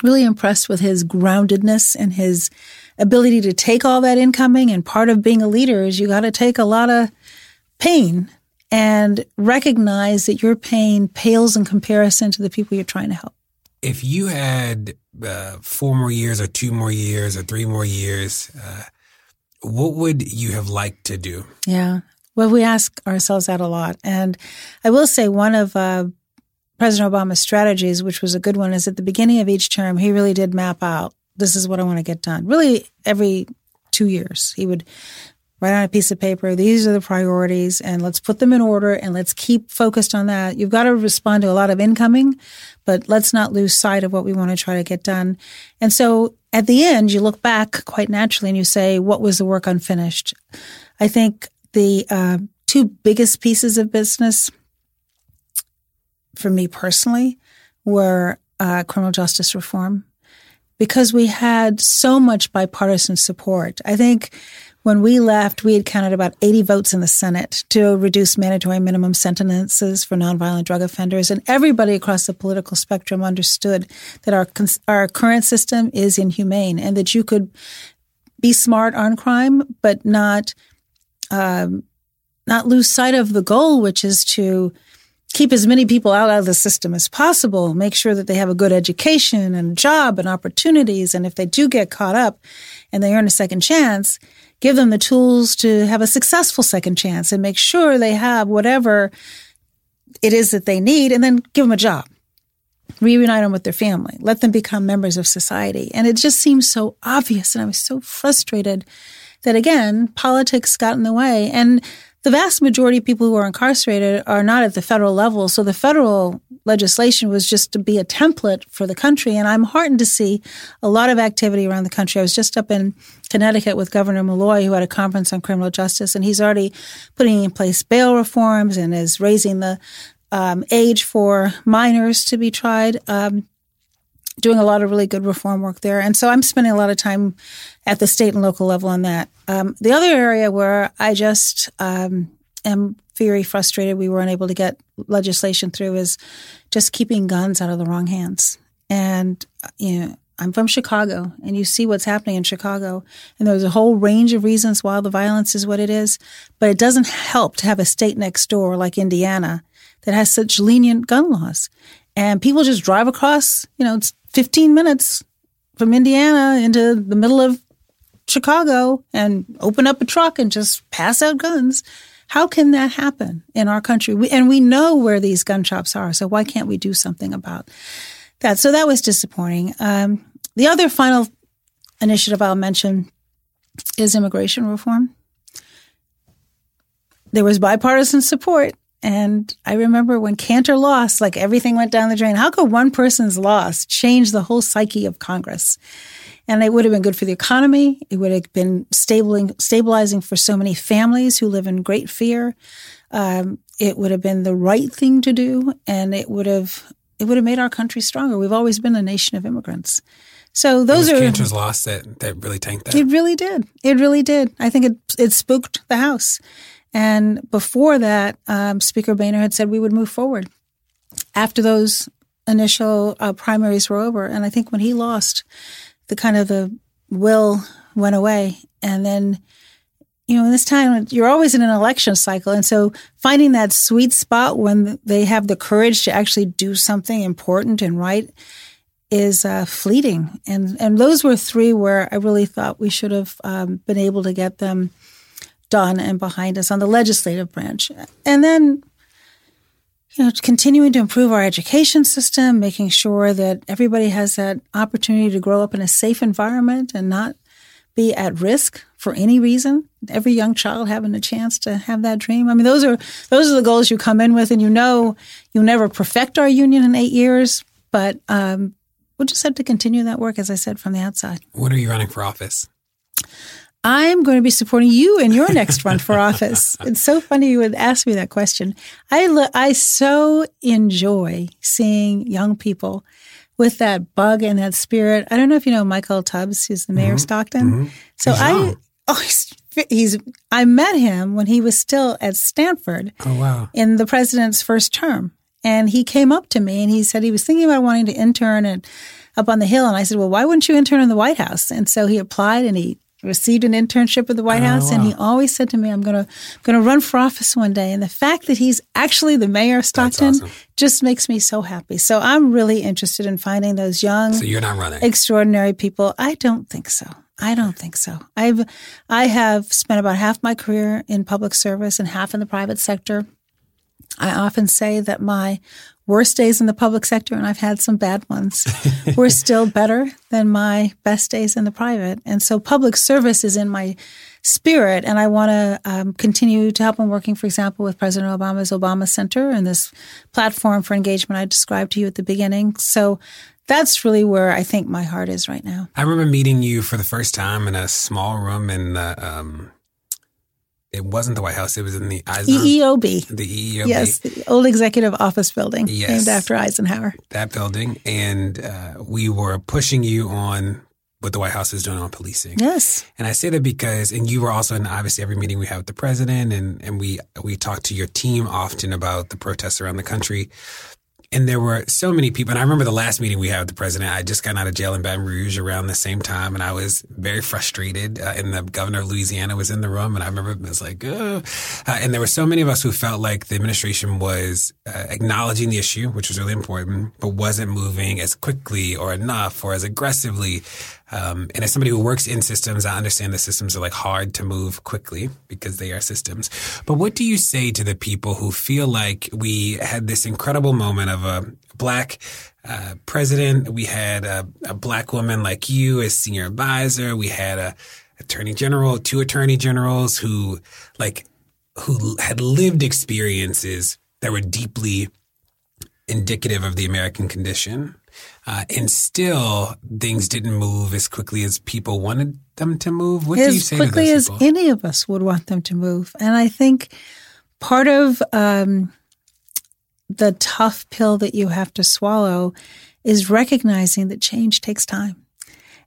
really impressed with his groundedness and his ability to take all that incoming. And part of being a leader is you got to take a lot of pain and recognize that your pain pales in comparison to the people you're trying to help. If you had uh, four more years, or two more years, or three more years, uh, what would you have liked to do? Yeah. Well, we ask ourselves that a lot. And I will say one of uh, President Obama's strategies, which was a good one, is at the beginning of each term, he really did map out this is what I want to get done. Really, every two years, he would write on a piece of paper, these are the priorities, and let's put them in order and let's keep focused on that. You've got to respond to a lot of incoming, but let's not lose sight of what we want to try to get done. And so at the end, you look back quite naturally and you say, what was the work unfinished? I think the uh, two biggest pieces of business for me personally were uh, criminal justice reform because we had so much bipartisan support. I think when we left, we had counted about 80 votes in the Senate to reduce mandatory minimum sentences for nonviolent drug offenders. And everybody across the political spectrum understood that our, our current system is inhumane and that you could be smart on crime, but not, um, not lose sight of the goal, which is to keep as many people out of the system as possible, make sure that they have a good education and job and opportunities. And if they do get caught up and they earn a second chance, give them the tools to have a successful second chance and make sure they have whatever it is that they need and then give them a job. Reunite them with their family. Let them become members of society. And it just seems so obvious. And I was so frustrated that again, politics got in the way. And the vast majority of people who are incarcerated are not at the federal level. So the federal legislation was just to be a template for the country. And I'm heartened to see a lot of activity around the country. I was just up in Connecticut with Governor Malloy, who had a conference on criminal justice, and he's already putting in place bail reforms and is raising the um, age for minors to be tried. Um, doing a lot of really good reform work there. And so I'm spending a lot of time at the state and local level on that. Um, the other area where I just um, am very frustrated we were unable to get legislation through is just keeping guns out of the wrong hands. And, you know, I'm from Chicago and you see what's happening in Chicago. And there's a whole range of reasons why the violence is what it is. But it doesn't help to have a state next door like Indiana that has such lenient gun laws. And people just drive across, you know, it's 15 minutes from Indiana into the middle of Chicago and open up a truck and just pass out guns. How can that happen in our country? We, and we know where these gun shops are. So why can't we do something about that? So that was disappointing. Um, the other final initiative I'll mention is immigration reform. there was bipartisan support. And I remember when Cantor lost, like everything went down the drain. How could one person's loss change the whole psyche of Congress? And it would have been good for the economy. It would have been stabilizing, stabilizing for so many families who live in great fear. Um, it would have been the right thing to do, and it would have it would have made our country stronger. We've always been a nation of immigrants. So those it are Cantor's loss that that really tanked that. It really did. It really did. I think it it spooked the House. And before that, um, Speaker Boehner had said we would move forward after those initial uh, primaries were over. And I think when he lost, the kind of the will went away. And then, you know, in this time, you're always in an election cycle. And so finding that sweet spot when they have the courage to actually do something important and right is uh, fleeting. And, and those were three where I really thought we should have um, been able to get them done and behind us on the legislative branch. And then, you know, continuing to improve our education system, making sure that everybody has that opportunity to grow up in a safe environment and not be at risk for any reason. Every young child having a chance to have that dream. I mean, those are those are the goals you come in with, and you know you'll never perfect our union in eight years, but um, we'll just have to continue that work, as I said from the outside. When are you running for office? I'm going to be supporting you in your next run for office. <laughs> It's so funny you would ask me that question. I lo- I so enjoy seeing young people with that bug and that spirit. I don't know if you know Michael Tubbs, who's the mayor mm-hmm. of Stockton. Mm-hmm. So he's I young. <laughs> oh he's, he's I met him when he was still at Stanford. Oh wow! In the president's first term, and he came up to me and he said he was thinking about wanting to intern and up on the Hill. And I said, well, why wouldn't you intern in the White House? And so he applied and he received an internship at the White oh, House, wow. and he always said to me, "I'm gonna gonna run for office one day." And the fact that he's actually the mayor of Stockton awesome. just makes me so happy. So I'm really interested in finding those young, so you're not running extraordinary people. I don't think so. I don't think so. I've I have spent about half my career in public service and half in the private sector. I often say that my worst days in the public sector, and I've had some bad ones, <laughs> were still better than my best days in the private. And so public service is in my spirit, and I want to um, continue to help. I'm working, for example, with President Obama's Obama Center and this platform for engagement I described to you at the beginning. So that's really where I think my heart is right now. I remember meeting you for the first time in a small room in the um, it wasn't the White House. It was in the Eisenhower. EEOB. The EEOB. Yes, the old executive office building yes, named after Eisenhower. That building. And uh, we were pushing you on what the White House is doing on policing. Yes. And I say that because, and you were also in obviously every meeting we have with the president, and, and we, we talk to your team often about the protests around the country. And there were so many people. And I remember the last meeting we had with the president. I just got out of jail in Baton Rouge around the same time, and I was very frustrated. Uh, and the governor of Louisiana was in the room, and I remember it was like, uh, and there were so many of us who felt like the administration was uh, acknowledging the issue, which was really important, but wasn't moving as quickly or enough or as aggressively um, and as somebody who works in systems, I understand the systems are like hard to move quickly because they are systems. But what do you say to the people who feel like we had this incredible moment of a black uh, president? We had a, a, black woman like you as senior advisor. We had a attorney general, two attorney generals who like who had lived experiences that were deeply indicative of the American condition. Uh, and still, things didn't move as quickly as people wanted them to move. What as do you say quickly as people? any of us would want them to move? And I think part of um, the tough pill that you have to swallow is recognizing that change takes time.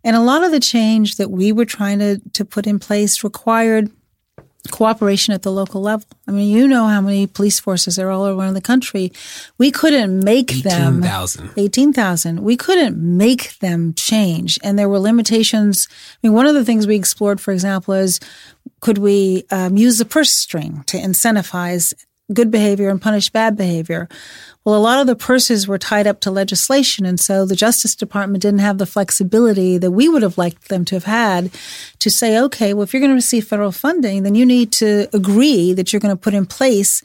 And a lot of the change that we were trying to, to put in place required cooperation at the local level. I mean, you know how many police forces are all around the country. We couldn't make 18, them 18,000. 18,000. We couldn't make them change. And there were limitations. I mean, one of the things we explored, for example, is could we um, use the purse string to incentivize good behavior and punish bad behavior? Well, a lot of the purses were tied up to legislation. And so the Justice Department didn't have the flexibility that we would have liked them to have had to say, okay, well, if you're going to receive federal funding, then you need to agree that you're going to put in place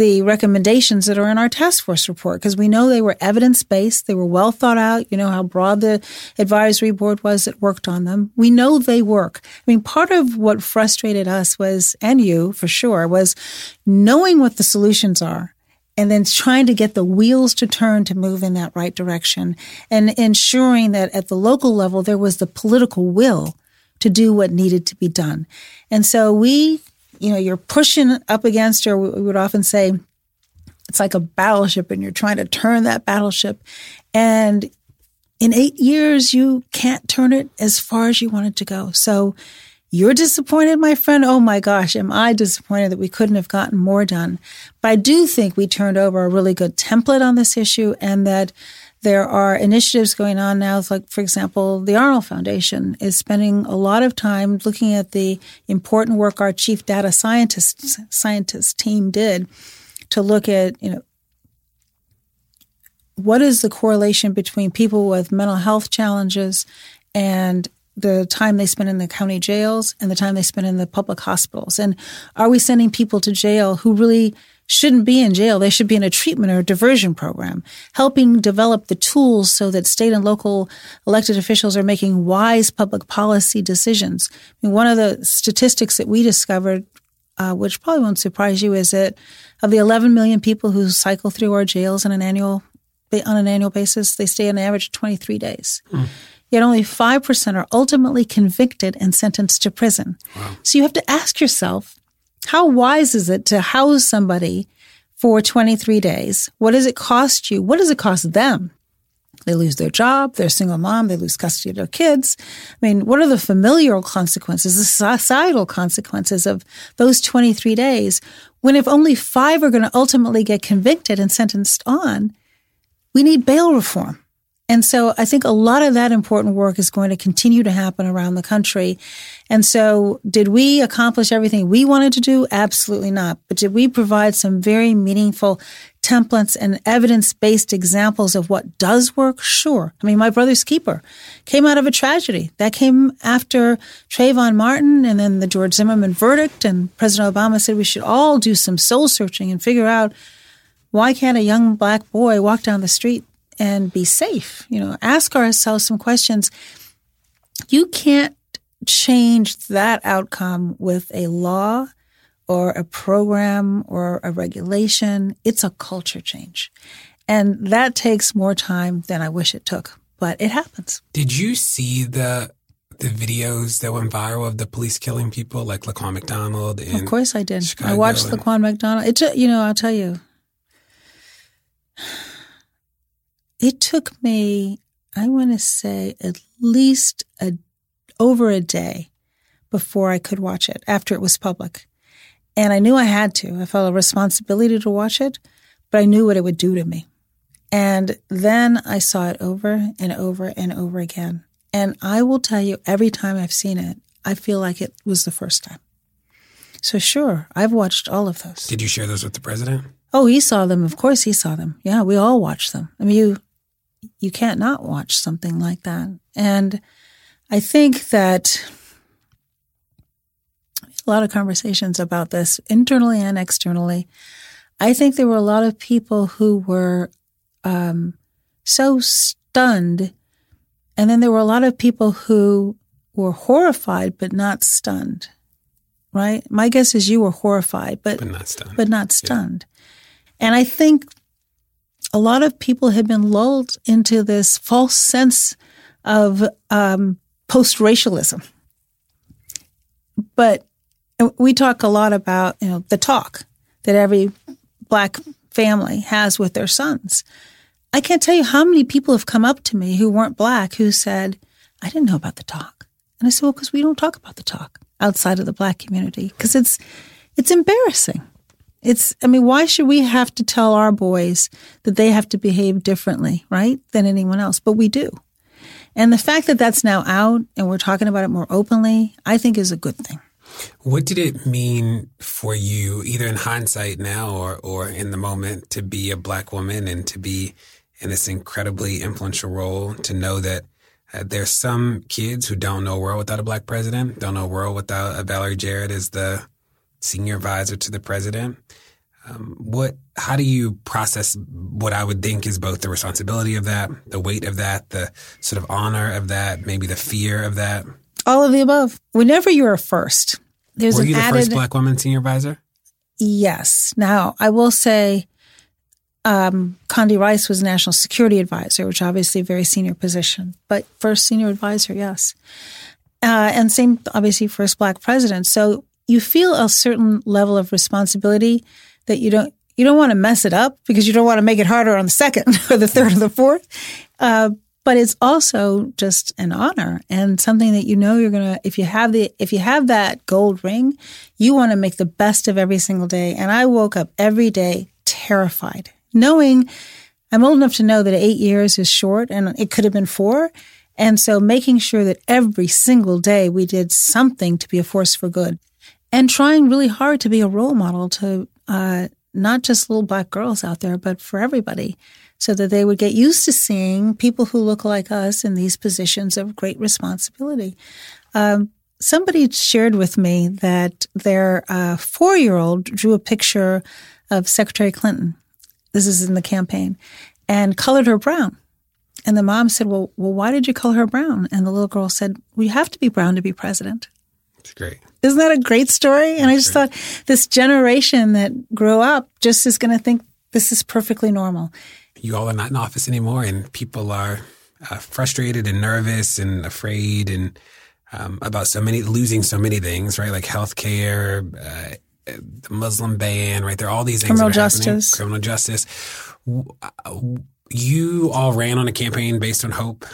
the recommendations that are in our task force report because we know they were evidence based. They were well thought out. You know how broad the advisory board was that worked on them. We know they work. I mean, part of what frustrated us was, and you for sure, was knowing what the solutions are and then trying to get the wheels to turn to move in that right direction and ensuring that at the local level there was the political will to do what needed to be done. And so we you know, you're pushing up against, or we would often say, it's like a battleship and you're trying to turn that battleship. And in eight years, you can't turn it as far as you want it to go. So you're disappointed, my friend. Oh my gosh, am I disappointed that we couldn't have gotten more done? But I do think we turned over a really good template on this issue and that there are initiatives going on now, like, for example, the Arnold Foundation is spending a lot of time looking at the important work our chief data scientist, scientist team did to look at, you know, what is the correlation between people with mental health challenges and the time they spend in the county jails and the time they spend in the public hospitals? And are we sending people to jail who really shouldn't be in jail. They should be in a treatment or diversion program, helping develop the tools so that state and local elected officials are making wise public policy decisions. I mean, one of the statistics that we discovered, uh, which probably won't surprise you, is that of the 11 million people who cycle through our jails on an annual on an annual basis, they stay on average 23 days. Hmm. Yet only 5% are ultimately convicted and sentenced to prison. Wow. So you have to ask yourself, how wise is it to house somebody for 23 days? What does it cost you? What does it cost them? They lose their job, they're a single mom, they lose custody of their kids. I mean, what are the familial consequences, the societal consequences of those 23 days when if only five are going to ultimately get convicted and sentenced on, we need bail reform. And so I think a lot of that important work is going to continue to happen around the country. And so did we accomplish everything we wanted to do? Absolutely not. But did we provide some very meaningful templates and evidence based examples of what does work? Sure. I mean, my brother's keeper came out of a tragedy that came after Trayvon Martin and then the George Zimmerman verdict. And President Obama said we should all do some soul searching and figure out why can't a young black boy walk down the street and be safe. You know, ask ourselves some questions. You can't change that outcome with a law or a program or a regulation. It's a culture change. And that takes more time than I wish it took, but it happens. Did you see the the videos that went viral of the police killing people, like Laquan McDonald? of course, I did. Chicago I watched and- Laquan McDonald. It, you know, I'll tell you, it took me, I want to say, at least a, over a day before I could watch it after it was public. And I knew I had to. I felt a responsibility to watch it, but I knew what it would do to me. And then I saw it over and over and over again. And I will tell you, every time I've seen it, I feel like it was the first time. So, sure, I've watched all of those. Did you share those with the president? Oh, he saw them. Of course, he saw them. Yeah, we all watched them. I mean, you you can't not watch something like that. And I think that a lot of conversations about this internally and externally. I think there were a lot of people who were um, so stunned. And then there were a lot of people who were horrified, but not stunned. Right? My guess is you were horrified, but, but not stunned. But not stunned. Yeah. And I think a lot of people have been lulled into this false sense of um, post racialism. But we talk a lot about you know the talk that every black family has with their sons. I can't tell you how many people have come up to me who weren't black who said, "I didn't know about the talk," and I said, "Well, because we don't talk about the talk outside of the black community because it's it's embarrassing." It's, I mean, why should we have to tell our boys that they have to behave differently, right, than anyone else? But we do. And the fact that that's now out and we're talking about it more openly, I think is a good thing. What did it mean for you, either in hindsight now or, or in the moment, to be a black woman and to be in this incredibly influential role, to know that uh, there's some kids who don't know a world without a black president, don't know a world without a Valerie Jarrett as the senior advisor to the president. Um, what? How do you process what I would think is both the responsibility of that, the weight of that, the sort of honor of that, maybe the fear of that? All of the above. Whenever you're a first, there's Were you the added. first black woman senior advisor? Yes. Now, I will say um, Condi Rice was national security advisor, which obviously a very senior position, but first senior advisor, yes. Uh, and same, obviously, first black president. So you feel a certain level of responsibility that you don't you don't want to mess it up because you don't want to make it harder on the second <laughs> or the third or the fourth. Uh, but it's also just an honor and something that you know you're gonna if you have the if you have that gold ring, you want to make the best of every single day. And I woke up every day terrified, knowing I'm old enough to know that eight years is short and it could have been four. And so making sure that every single day we did something to be a force for good and trying really hard to be a role model to uh, not just little black girls out there, but for everybody so that they would get used to seeing people who look like us in these positions of great responsibility. Um, somebody shared with me that their uh, four year old drew a picture of Secretary Clinton. This is in the campaign and colored her brown. And the mom said, well, well, why did you color her brown? And the little girl said, we have to be brown to be president. It's great. Isn't that a great story? And I just thought this generation that grew up just is going to think this is perfectly normal. You all are not in office anymore, and people are uh, frustrated and nervous and afraid and um, about so many losing so many things, right? Like healthcare, uh, the Muslim ban, right? There are all these things. Criminal are happening. justice. Criminal justice. You all ran on a campaign based on hope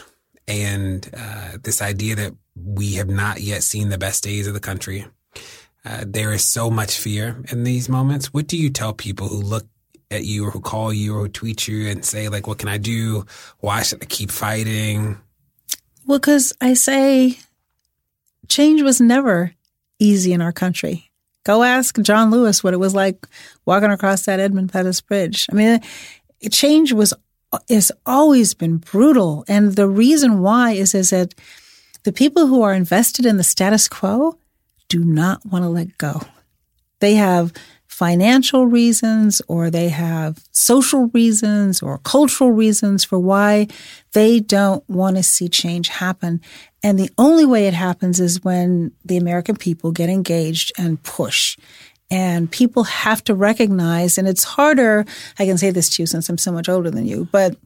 and uh, this idea that we have not yet seen the best days of the country. Uh, there is so much fear in these moments. What do you tell people who look at you or who call you or who tweet you and say, like, what can I do? Why should I keep fighting? Well, because I say change was never easy in our country. Go ask John Lewis what it was like walking across that Edmund Pettus Bridge. I mean, change was has always been brutal, and the reason why is is that the people who are invested in the status quo do not want to let go. They have financial reasons or they have social reasons or cultural reasons for why they don't want to see change happen. And the only way it happens is when the American people get engaged and push. And people have to recognize, and it's harder, I can say this to you since I'm so much older than you, but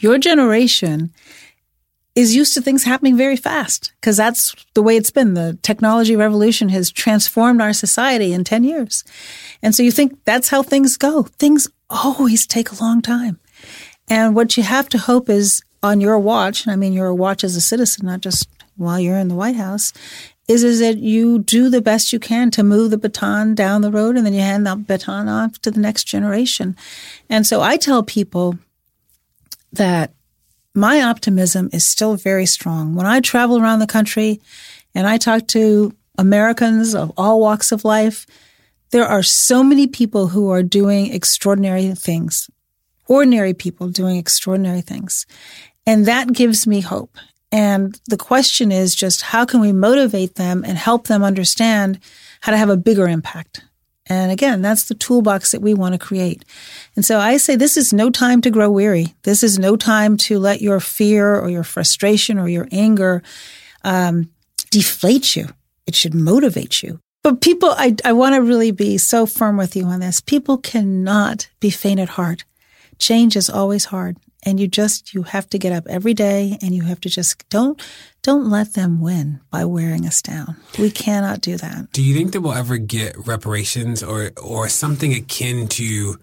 your generation is used to things happening very fast because that's the way it's been. The technology revolution has transformed our society in 10 years. And so you think that's how things go. Things always take a long time. And what you have to hope is on your watch, and I mean your watch as a citizen, not just while you're in the White House, is, is that you do the best you can to move the baton down the road and then you hand that baton off to the next generation. And so I tell people that my optimism is still very strong. When I travel around the country and I talk to Americans of all walks of life, there are so many people who are doing extraordinary things, ordinary people doing extraordinary things. And that gives me hope. And the question is just how can we motivate them and help them understand how to have a bigger impact? And again, that's the toolbox that we want to create. And so I say this is no time to grow weary. This is no time to let your fear or your frustration or your anger um, deflate you. It should motivate you. But people, I, I want to really be so firm with you on this. People cannot be faint at heart. Change is always hard. And you just, you have to get up every day and you have to just don't, don't let them win by wearing us down. We cannot do that. Do you think that we'll ever get reparations or, or something akin to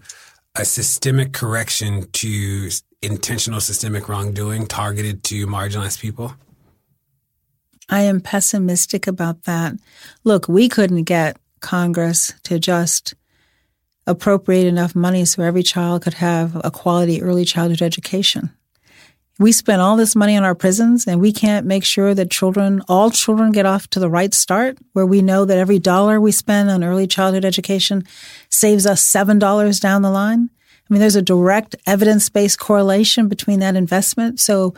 a systemic correction to intentional systemic wrongdoing targeted to marginalized people? I am pessimistic about that. Look, we couldn't get Congress to just appropriate enough money so every child could have a quality early childhood education. We spend all this money on our prisons and we can't make sure that children, all children get off to the right start where we know that every dollar we spend on early childhood education saves us $7 down the line. I mean, there's a direct evidence-based correlation between that investment. So,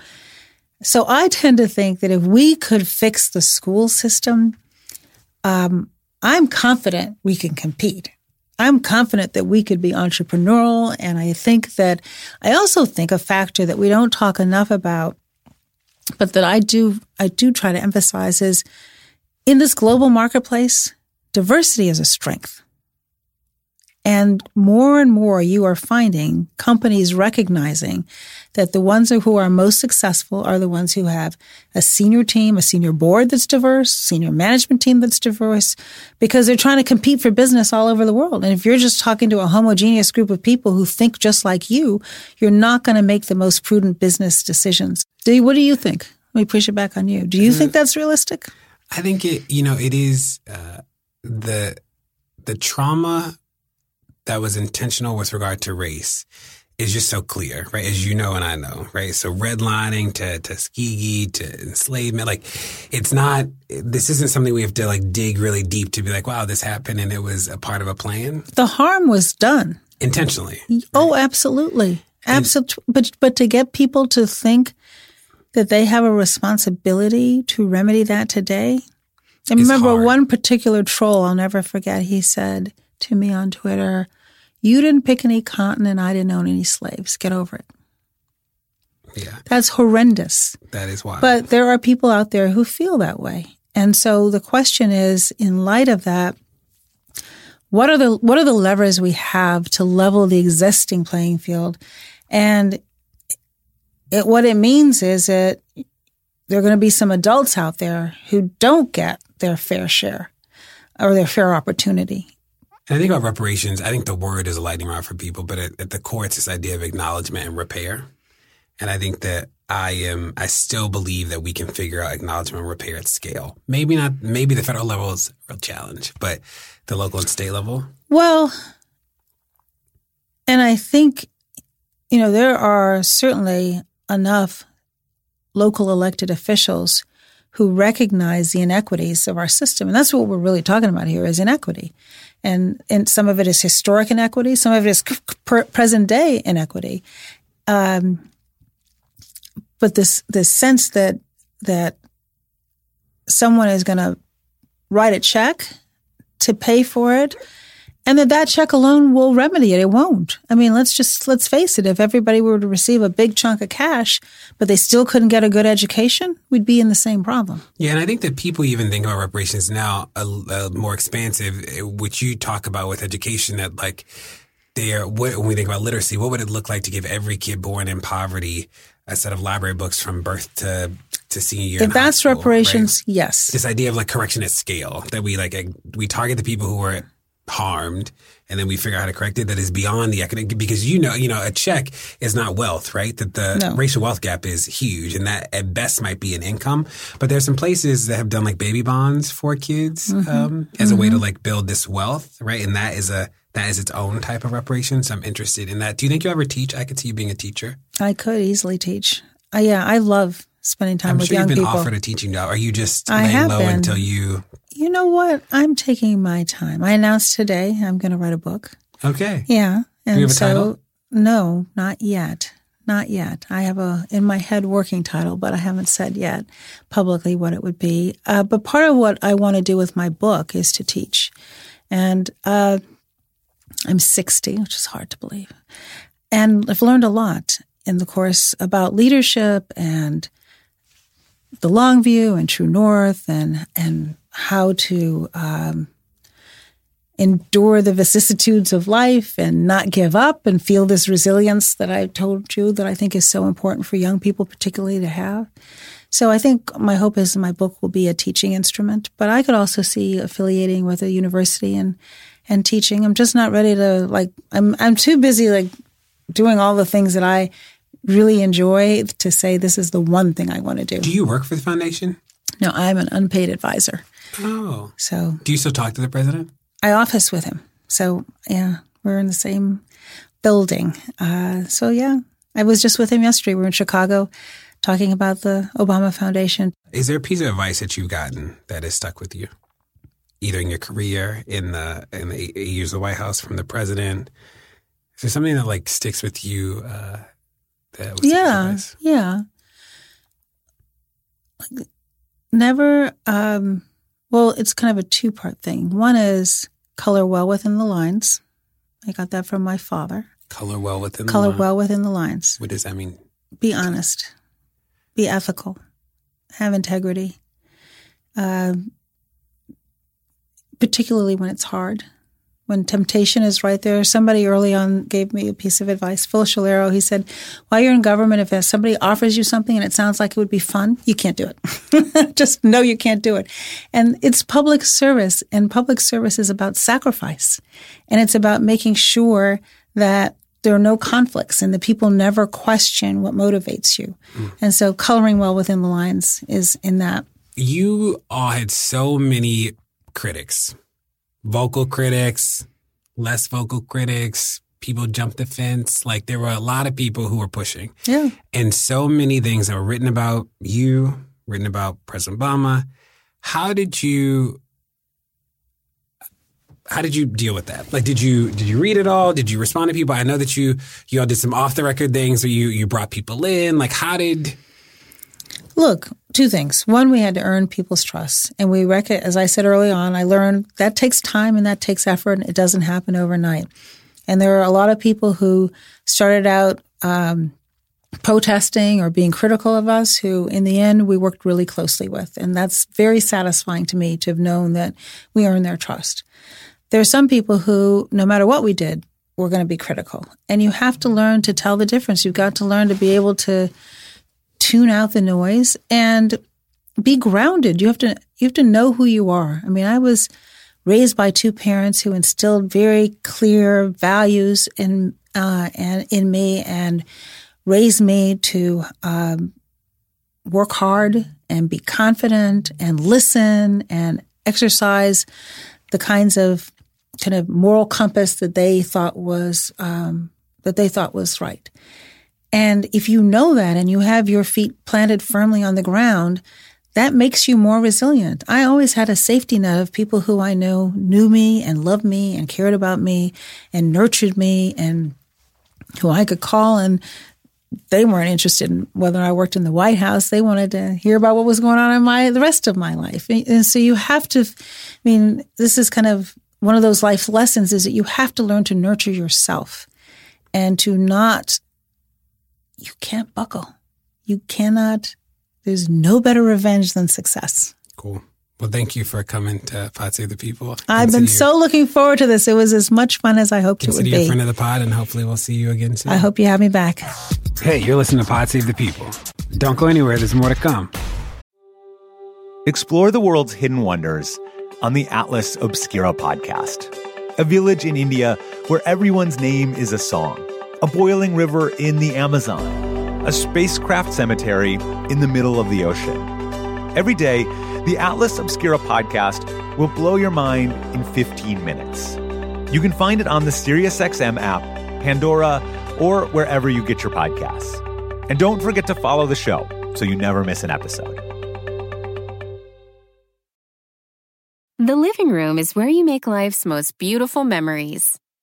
so I tend to think that if we could fix the school system, um, I'm confident we can compete. I'm confident that we could be entrepreneurial. And I think that I also think a factor that we don't talk enough about, but that I do, I do try to emphasize is in this global marketplace, diversity is a strength. And more and more you are finding companies recognizing that the ones who are most successful are the ones who have a senior team, a senior board that's diverse, senior management team that's diverse, because they're trying to compete for business all over the world. And if you're just talking to a homogeneous group of people who think just like you, you're not going to make the most prudent business decisions. Do you, what do you think? Let me push it back on you. Do you think that's realistic? I think it, you know, it is uh, the the trauma that was intentional with regard to race is just so clear, right? As you know and I know, right? So redlining to Tuskegee to enslavement, like it's not. This isn't something we have to like dig really deep to be like, wow, this happened and it was a part of a plan. The harm was done intentionally. Oh, right? Oh, absolutely, absolutely. But but to get people to think that they have a responsibility to remedy that today. I remember hard. one particular troll I'll never forget. He said to me on Twitter, You didn't pick any cotton and I didn't own any slaves. Get over it. Yeah. That's horrendous. That is why. But there are people out there who feel that way. And so the question is, in light of that, what are the what are the levers we have to level the existing playing field? And it, what it means is that there are going to be some adults out there who don't get their fair share or their fair opportunity. And I think about reparations, I think the word is a lightning rod for people, but at, at, the core, it's this idea of acknowledgement and repair. And I think that I am, I still believe that we can figure out acknowledgement and repair at scale. Maybe not, maybe the federal level is a real challenge, but the local and state level. Well, and I think, you know, there are certainly enough local elected officials who recognize the inequities of our system. And that's what we're really talking about here is inequity. And, and some of it is historic inequity. Some of it is present day inequity. Um, but this, this sense that, that someone is going to write a check to pay for it and that that check alone will remedy it. It won't. I mean, let's just let's face it. If everybody were to receive a big chunk of cash, but they still couldn't get a good education, we'd be in the same problem. Yeah, and I think that people even think about reparations now a, a more expansive, eh, which you talk about with education. That like they are when we think about literacy, what would it look like to give every kid born in poverty a set of library books from birth to to senior year. If that's school, reparations, right? yes. This idea of like correction at scale that we like we target the people who are harmed and then we figure out how to correct it that is beyond the economic because you know you know a check is not wealth right that the no. racial wealth gap is huge and that at best might be an income but there's some places that have done like baby bonds for kids mm-hmm. um, as mm-hmm. a way to mm-hmm. like build this wealth right and that is a that is its own type of reparation so i'm interested in that do you think you'll ever teach i could see you being a teacher i could easily teach uh, yeah i love spending time I'm with sure young you've been offered a teaching job. Are you just I laying low been. until you? You know what? I'm taking my time. I announced today I'm going to write a book. Okay. Yeah, and you have a so title? no, not yet. Not yet. I have a in my head working title, but I haven't said yet publicly what it would be. Uh, but part of what I want to do with my book is to teach, and uh, I'm 60, which is hard to believe, and I've learned a lot in the course about leadership and the long view and true north and and how to um, endure the vicissitudes of life and not give up and feel this resilience that I told you that I think is so important for young people, particularly to have. So I think my hope is my book will be a teaching instrument, but I could also see affiliating with a university and and teaching. I'm just not ready to like. I'm I'm too busy like doing all the things that I really enjoy to say this is the one thing I want to do. Do you work for the foundation? No, I'm an unpaid advisor. Oh. So Do you still talk to the president? I office with him. So yeah, we're in the same building. Uh, so yeah, I was just with him yesterday. We were in Chicago talking about the Obama Foundation. Is there a piece of advice that you've gotten that has stuck with you? Either in your career, in the in the eight years of the White House from the president. Is there something that like sticks with you uh, that was yeah, yeah. Never. Um, well, it's kind of a two part thing. One is color well within the lines. I got that from my father. Color well within Color the line. well within the lines. What does that mean? Be honest. Be ethical. Have integrity. Uh, particularly when it's hard. When temptation is right there. Somebody early on gave me a piece of advice. Phil Schiliro, he said, while you're in government, if somebody offers you something and it sounds like it would be fun, you can't do it. <laughs> Just know you can't do it. And it's public service, and public service is about sacrifice. And it's about making sure that there are no conflicts and the people never question what motivates you. Mm. And so coloring well within the lines is in that. You all had so many critics vocal critics, less vocal critics, people jumped the fence. Like there were a lot of people who were pushing. Yeah. And so many things that were written about you, written about President Obama. How did you how did you deal with that? Like, did you did you read it all? Did you respond to people? I know that you you all did some off the record things, where you you brought people in. Like, how did? Look, two things. One, we had to earn people's trust, and we rec- as I said early on, I learned that takes time and that takes effort, and it doesn't happen overnight. And there are a lot of people who started out um, protesting or being critical of us, who in the end we worked really closely with, and that's very satisfying to me to have known that we earned their trust. There are some people who, no matter what we did, were going to be critical. And you have to learn to tell the difference. You've got to learn to be able to tune out the noise and be grounded. You have to you have to know who you are. I mean, I was raised by two parents who instilled very clear values in uh, and in me and raised me to um, work hard and be confident and listen and exercise the kinds of kind of moral compass that they thought was um, that they thought was right. And if you know that and you have your feet planted firmly on the ground, that makes you more resilient. I always had a safety net of people who I know knew me and loved me and cared about me and nurtured me and who I could call and they weren't interested in whether I worked in the White House. They wanted to hear about what was going on in my the rest of my life. And so you have to I mean, this is kind of one of those life lessons is that you have to learn to nurture yourself and to not, you can't buckle. You cannot, there's no better revenge than success. Cool. Well, thank you for coming to Pod Save the People. I've been so looking forward to this. It was as much fun as I hoped it would be. Consider you a friend of the pod, and hopefully we'll see you again soon. I hope you have me back. Hey, you're listening to Pod Save the People. Don't go anywhere. There's more to come. Explore the world's hidden wonders on the Atlas Obscura podcast, a village in India where everyone's name is a song, a boiling river in the Amazon, a spacecraft cemetery in the middle of the ocean. Every day, the Atlas Obscura podcast will blow your mind in 15 minutes. You can find it on the SiriusXM app, Pandora, or wherever you get your podcasts. And don't forget to follow the show so you never miss an episode. The living room is where you make life's most beautiful memories.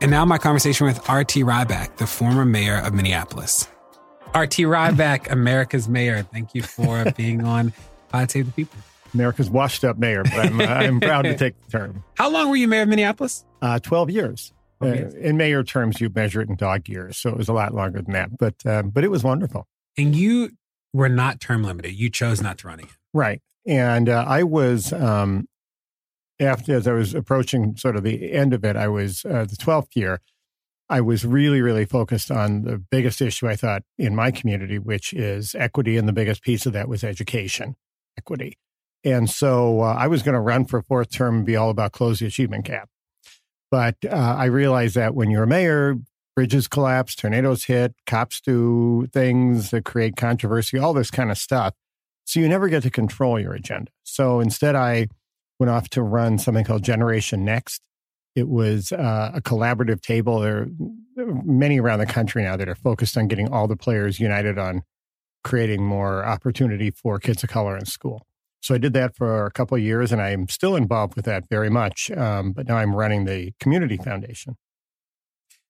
And now my conversation with R.T. Rybak, the former mayor of Minneapolis. R.T. Rybak, America's mayor. Thank you for <laughs> being on Pod Save the People. America's washed up mayor, but I'm, uh, I'm proud to <laughs> take the term. How long were you mayor of Minneapolis? Uh, 12 years. Uh, in mayor terms, you measure it in dog years, so it was a lot longer than that. But uh, but it was wonderful. And you were not term limited. You chose not to run again. Right. And uh, I was um, after as I was approaching sort of the end of it, I was uh, the 12th year. I was really, really focused on the biggest issue I thought in my community, which is equity. And the biggest piece of that was education equity. And so uh, I was going to run for fourth term and be all about close the achievement gap. But uh, I realized that when you're a mayor, bridges collapse, tornadoes hit, cops do things that create controversy, all this kind of stuff. So you never get to control your agenda. So instead, I went off to run something called Generation Next. It was uh, a collaborative table. There, are many around the country now that are focused on getting all the players united on creating more opportunity for kids of color in school. So I did that for a couple of years, and I'm still involved with that very much. Um, but now I'm running the community foundation.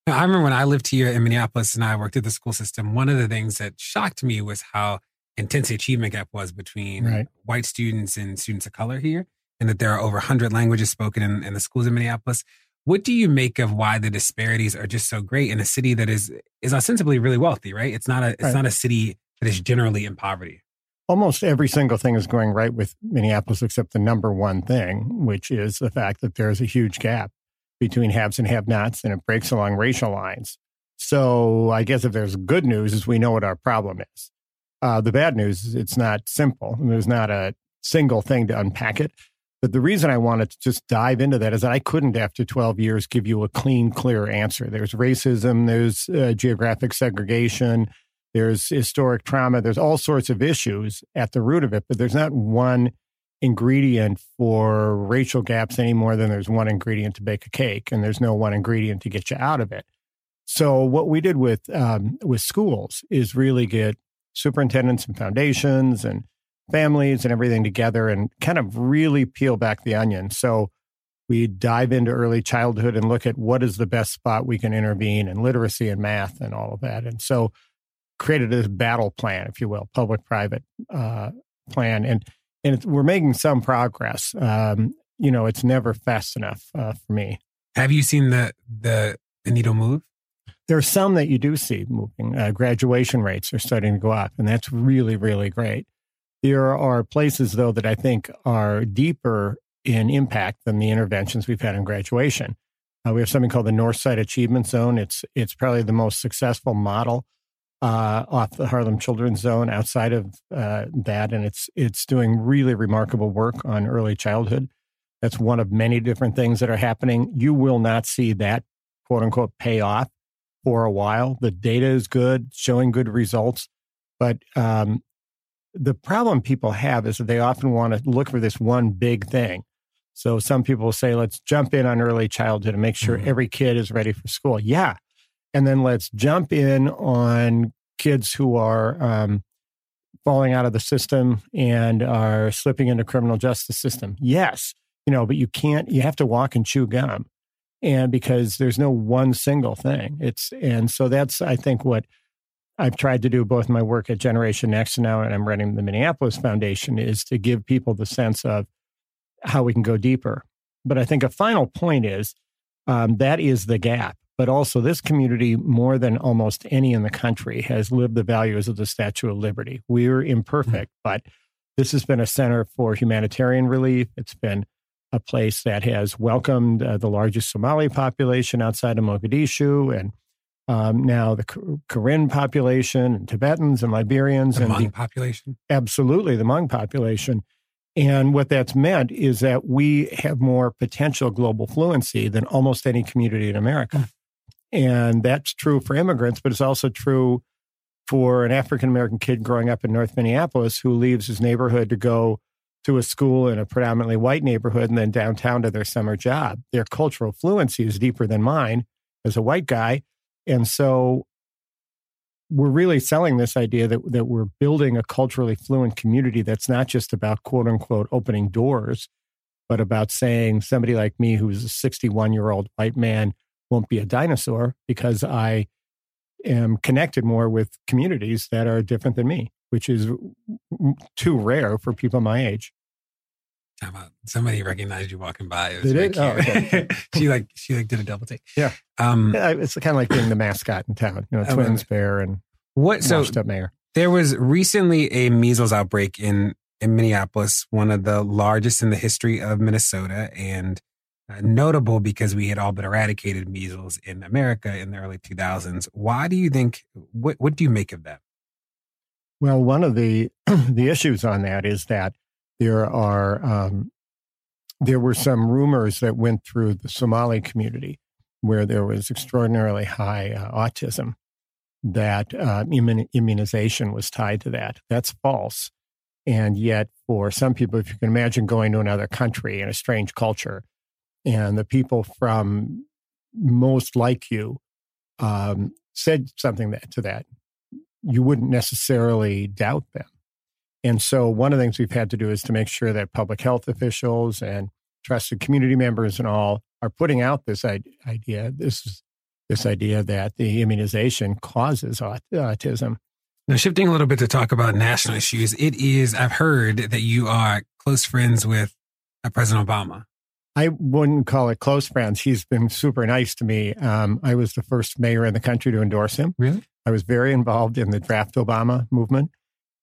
Now, I remember when I lived here in Minneapolis and I worked at the school system. One of the things that shocked me was how intense the achievement gap was between right. white students and students of color here, and that there are over 100 languages spoken in, in the schools in Minneapolis. What do you make of why the disparities are just so great in a city that is is ostensibly really wealthy? Right? It's not a it's right. not a city that is generally in poverty. Almost every single thing is going right with Minneapolis, except the number one thing, which is the fact that there is a huge gap between haves and have nots and it breaks along racial lines. So I guess if there's good news is we know what our problem is. Uh, the bad news is it's not simple. There's not a single thing to unpack it. But the reason I wanted to just dive into that is that I couldn't, after 12 years, give you a clean, clear answer. There's racism, there's uh, geographic segregation, there's historic trauma, there's all sorts of issues at the root of it, but there's not one ingredient for racial gaps any more than there's one ingredient to bake a cake, and there's no one ingredient to get you out of it. So what we did with um, with schools is really get superintendents and foundations and families and everything together and kind of really peel back the onion. So we dive into early childhood and look at what is the best spot we can intervene and literacy and math and all of that. And so created this battle plan, if you will, public private uh, plan. And and we're making some progress. Um, you know, it's never fast enough uh, for me. Have you seen the the, the needle move? There are some that you do see moving. Uh, graduation rates are starting to go up, and that's really, really great. There are places, though, that I think are deeper in impact than the interventions we've had in graduation. Uh, we have something called the Northside Achievement Zone. It's it's probably the most successful model uh, off the Harlem Children's Zone outside of uh, that, and it's it's doing really remarkable work on early childhood. That's one of many different things that are happening. You will not see that quote unquote pay off for a while. The data is good, showing good results, but um, the problem people have is that they often want to look for this one big thing. So some people say, let's jump in on early childhood and make sure mm-hmm. every kid is ready for school. Yeah, and then let's jump in on kids who are um, falling out of the system and are slipping into criminal justice system. Yes, you know, but you can't. You have to walk and chew gum, and because there's no one single thing. It's and so that's I think what I've tried to do both my work at Generation Next now, and I'm running the Minneapolis Foundation, is to give people the sense of how we can go deeper. But I think a final point is um, that is the gap but also this community, more than almost any in the country, has lived the values of the Statue of Liberty. We're imperfect, mm-hmm. but this has been a center for humanitarian relief. It's been a place that has welcomed uh, the largest Somali population outside of Mogadishu, and um, now the Karen population, and Tibetans and Liberians, the and Hmong the population. Absolutely, the Hmong population. And what that's meant is that we have more potential global fluency than almost any community in America. Mm. And that's true for immigrants, but it's also true for an African American kid growing up in North Minneapolis who leaves his neighborhood to go to a school in a predominantly white neighborhood and then downtown to their summer job. Their cultural fluency is deeper than mine as a white guy. And so we're really selling this idea that, that we're building a culturally fluent community that's not just about quote unquote opening doors, but about saying somebody like me, who's a 61 year old white man won't be a dinosaur because I am connected more with communities that are different than me, which is too rare for people my age. How about somebody recognized you walking by? It did it? Oh, okay. <laughs> she like she like did a double take. Yeah. Um, it's kind of like being the mascot in town. You know, twins, bear, and what? So up mayor. There was recently a measles outbreak in in Minneapolis, one of the largest in the history of Minnesota, and uh, notable because we had all but eradicated measles in America in the early 2000s. Why do you think, what, what do you make of that? Well, one of the <clears throat> the issues on that is that there are um, there were some rumors that went through the Somali community where there was extraordinarily high uh, autism that uh, immun- immunization was tied to that. That's false. And yet, for some people, if you can imagine going to another country in a strange culture, and the people from most like you um, said something that, to that, you wouldn't necessarily doubt them. And so, one of the things we've had to do is to make sure that public health officials and trusted community members and all are putting out this idea, this this idea that the immunization causes autism. Now, shifting a little bit to talk about national issues, it is I've heard that you are close friends with uh, President Obama. I wouldn't call it close friends. He's been super nice to me. Um, I was the first mayor in the country to endorse him. Really? I was very involved in the draft Obama movement.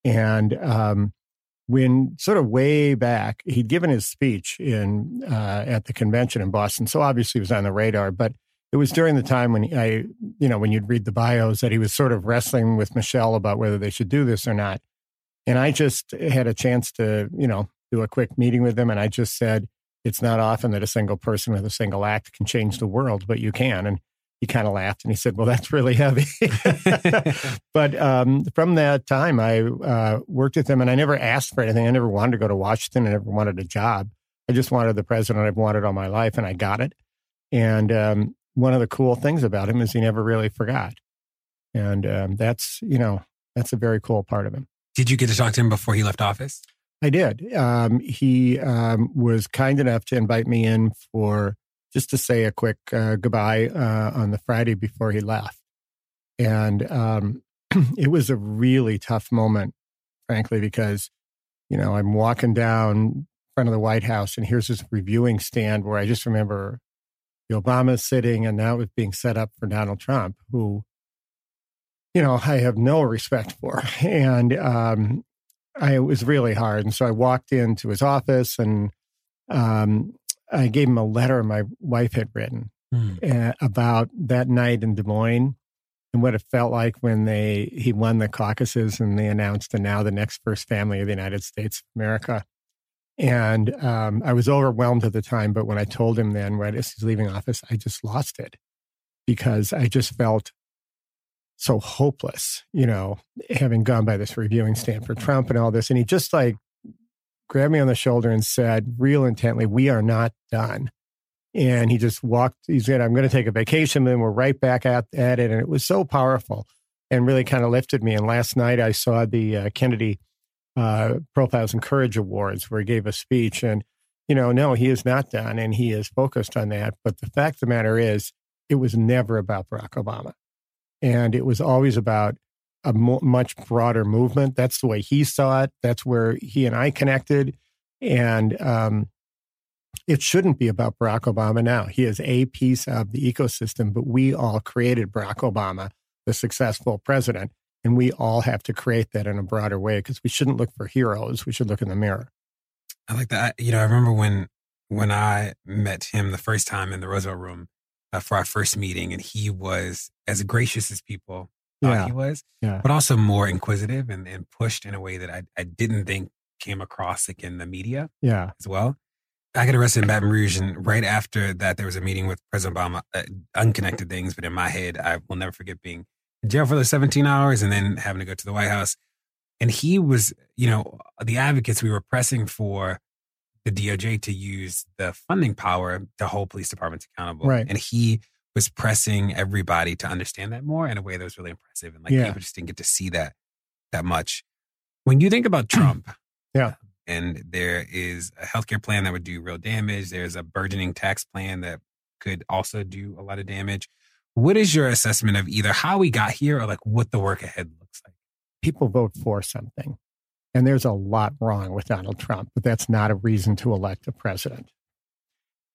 And um, when sort of way back, he'd given his speech in uh, at the convention in Boston. So obviously he was on the radar, but it was during the time when I, you know, when you'd read the bios that he was sort of wrestling with Michelle about whether they should do this or not. And I just had a chance to, you know, do a quick meeting with him. And I just said, it's not often that a single person with a single act can change the world, but you can. And he kind of laughed and he said, Well, that's really heavy. <laughs> <laughs> but um, from that time, I uh, worked with him and I never asked for anything. I never wanted to go to Washington. I never wanted a job. I just wanted the president I've wanted all my life and I got it. And um, one of the cool things about him is he never really forgot. And um, that's, you know, that's a very cool part of him. Did you get to talk to him before he left office? I did. Um, he um, was kind enough to invite me in for just to say a quick uh, goodbye uh, on the Friday before he left. And um, <clears throat> it was a really tough moment, frankly, because, you know, I'm walking down front of the White House and here's this reviewing stand where I just remember the Obama sitting and now it's being set up for Donald Trump, who, you know, I have no respect for. <laughs> And um, I, it was really hard. And so I walked into his office and um, I gave him a letter my wife had written mm. about that night in Des Moines and what it felt like when they he won the caucuses and they announced and now the next first family of the United States of America. And um, I was overwhelmed at the time, but when I told him then right as he's leaving office, I just lost it because I just felt so hopeless, you know, having gone by this reviewing stand for Trump and all this. And he just like grabbed me on the shoulder and said, real intently, we are not done. And he just walked, he said, I'm going to take a vacation. And we're right back at, at it. And it was so powerful and really kind of lifted me. And last night I saw the uh, Kennedy uh, Profiles in Courage Awards where he gave a speech. And, you know, no, he is not done and he is focused on that. But the fact of the matter is, it was never about Barack Obama. And it was always about a mo- much broader movement. That's the way he saw it. That's where he and I connected. And um, it shouldn't be about Barack Obama now. He is a piece of the ecosystem, but we all created Barack Obama, the successful president. And we all have to create that in a broader way because we shouldn't look for heroes. We should look in the mirror. I like that. You know, I remember when when I met him the first time in the Roosevelt Room, uh, for our first meeting, and he was as gracious as people thought yeah. he was, yeah. but also more inquisitive and, and pushed in a way that I, I didn't think came across like in the media yeah. as well. I got arrested in Baton Rouge, and right after that, there was a meeting with President Obama. Uh, unconnected things, but in my head, I will never forget being in jail for the 17 hours and then having to go to the White House. And he was, you know, the advocates we were pressing for the DOJ to use the funding power to hold police departments accountable. Right. And he was pressing everybody to understand that more in a way that was really impressive. And like yeah. people just didn't get to see that that much. When you think about <clears throat> Trump, yeah. Um, and there is a healthcare plan that would do real damage. There's a burgeoning tax plan that could also do a lot of damage. What is your assessment of either how we got here or like what the work ahead looks like? People vote for something. And there's a lot wrong with Donald Trump, but that's not a reason to elect a president.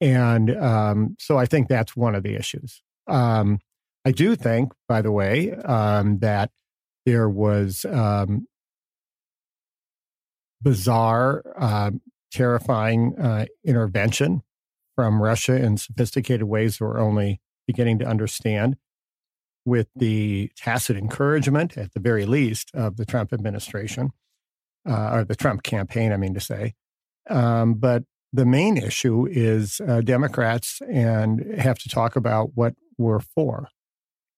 And um, so I think that's one of the issues. Um, I do think, by the way, um, that there was um, bizarre, uh, terrifying uh, intervention from Russia in sophisticated ways we're only beginning to understand, with the tacit encouragement, at the very least, of the Trump administration, uh, or the Trump campaign, I mean to say. Um, but the main issue is uh, Democrats and have to talk about what we're for.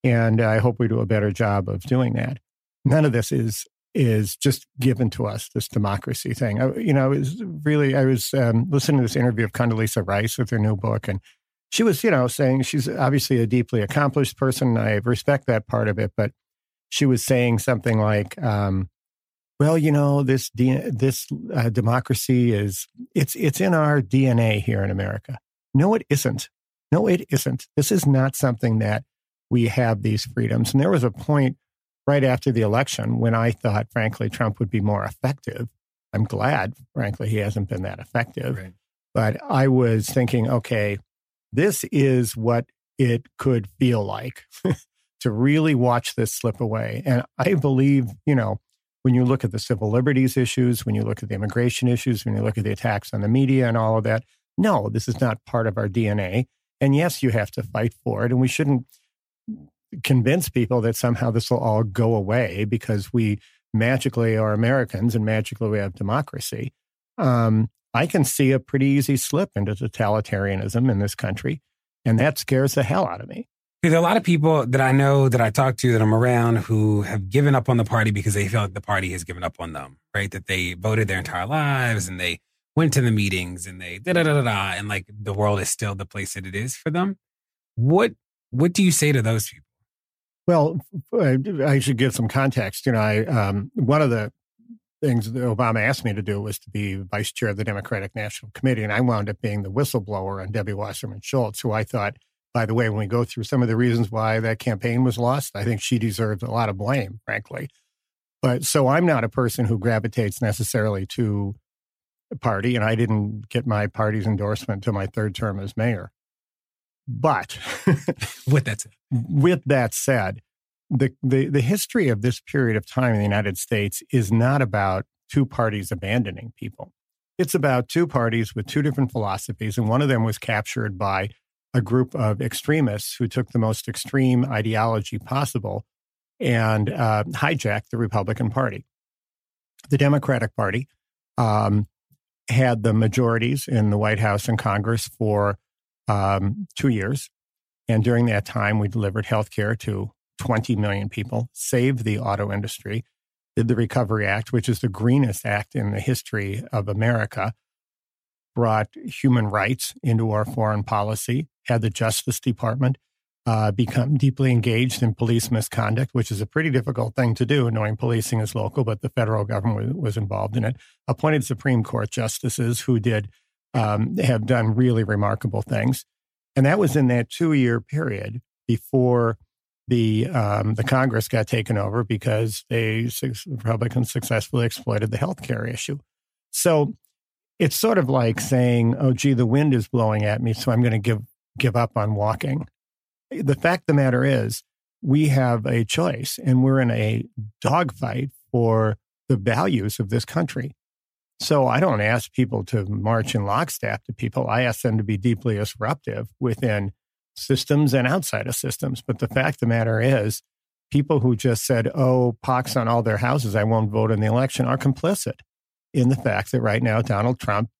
And I hope we do a better job of doing that. None of this is is just given to us, this democracy thing. I, you know, was really, I was um, listening to this interview of Condoleezza Rice with her new book, and she was, you know, saying she's obviously a deeply accomplished person. I respect that part of it, but she was saying something like, um, well, you know, this this uh, democracy is it's it's in our DNA here in America. No, it isn't. No, it isn't. This is not something that we have these freedoms. And there was a point right after the election when I thought, frankly, Trump would be more effective. I'm glad, frankly, he hasn't been that effective. Right. But I was thinking, okay, this is what it could feel like <laughs> to really watch this slip away. And I believe, you know, when you look at the civil liberties issues, when you look at the immigration issues, when you look at the attacks on the media and all of that, no, this is not part of our DNA. And yes, you have to fight for it. And we shouldn't convince people that somehow this will all go away because we magically are Americans and magically we have democracy. Um, I can see a pretty easy slip into totalitarianism in this country, and that scares the hell out of me. There's a lot of people that I know that I talk to that I'm around who have given up on the party because they feel like the party has given up on them, right? That they voted their entire lives and they went to the meetings and they da da da da da, and like the world is still the place that it is for them. What what do you say to those people? Well, I should give some context. You know, I um, one of the things that Obama asked me to do was to be vice chair of the Democratic National Committee, and I wound up being the whistleblower on Debbie Wasserman Schultz, who I thought, by the way, when we go through some of the reasons why that campaign was lost, I think she deserved a lot of blame, frankly. But so I'm not a person who gravitates necessarily to a party, and I didn't get my party's endorsement to my third term as mayor. But <laughs> with that said, with that said, the, the the history of this period of time in the United States is not about two parties abandoning people. It's about two parties with two different philosophies, and one of them was captured by a group of extremists who took the most extreme ideology possible and uh, hijacked the Republican Party. The Democratic Party um, had the majorities in the White House and Congress for um, two years. And during that time, we delivered health care to 20 million people, saved the auto industry, did the Recovery Act, which is the greenest act in the history of America, brought human rights into our foreign policy, had the Justice Department uh, become deeply engaged in police misconduct, which is a pretty difficult thing to do, knowing policing is local, but the federal government was involved in it, appointed Supreme Court justices who did um, have done really remarkable things. And that was in that two year period before the um, the Congress got taken over because they Republicans successfully exploited the health care issue. So it's sort of like saying, "Oh, gee, the wind is blowing at me, so I'm going to give give up on walking." The fact the matter is, we have a choice, and we're in a dogfight for the values of this country. So I don't ask people to march in lockstep to people. I ask them to be deeply disruptive within systems and outside of systems. But the fact of the matter is, people who just said, oh, pox on all their houses, I won't vote in the election, are complicit in the fact that right now Donald Trump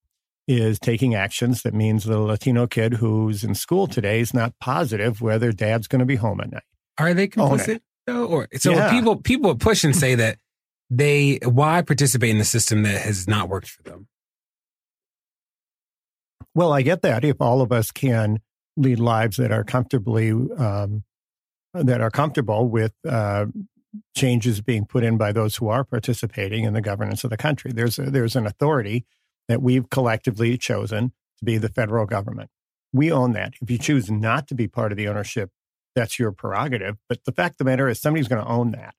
is taking actions that means the Latino kid who's in school today is not positive whether dad's going to be home at night. Are they complicit? Though? Or so yeah. people people push and say that they why participate in the system that has not worked for them? Well, I get that. If all of us can lead lives that are comfortably um, that are comfortable with uh, changes being put in by those who are participating in the governance of the country, there's a, there's an authority that we've collectively chosen to be the federal government. We own that. If you choose not to be part of the ownership, that's your prerogative. But the fact of the matter is, somebody's going to own that.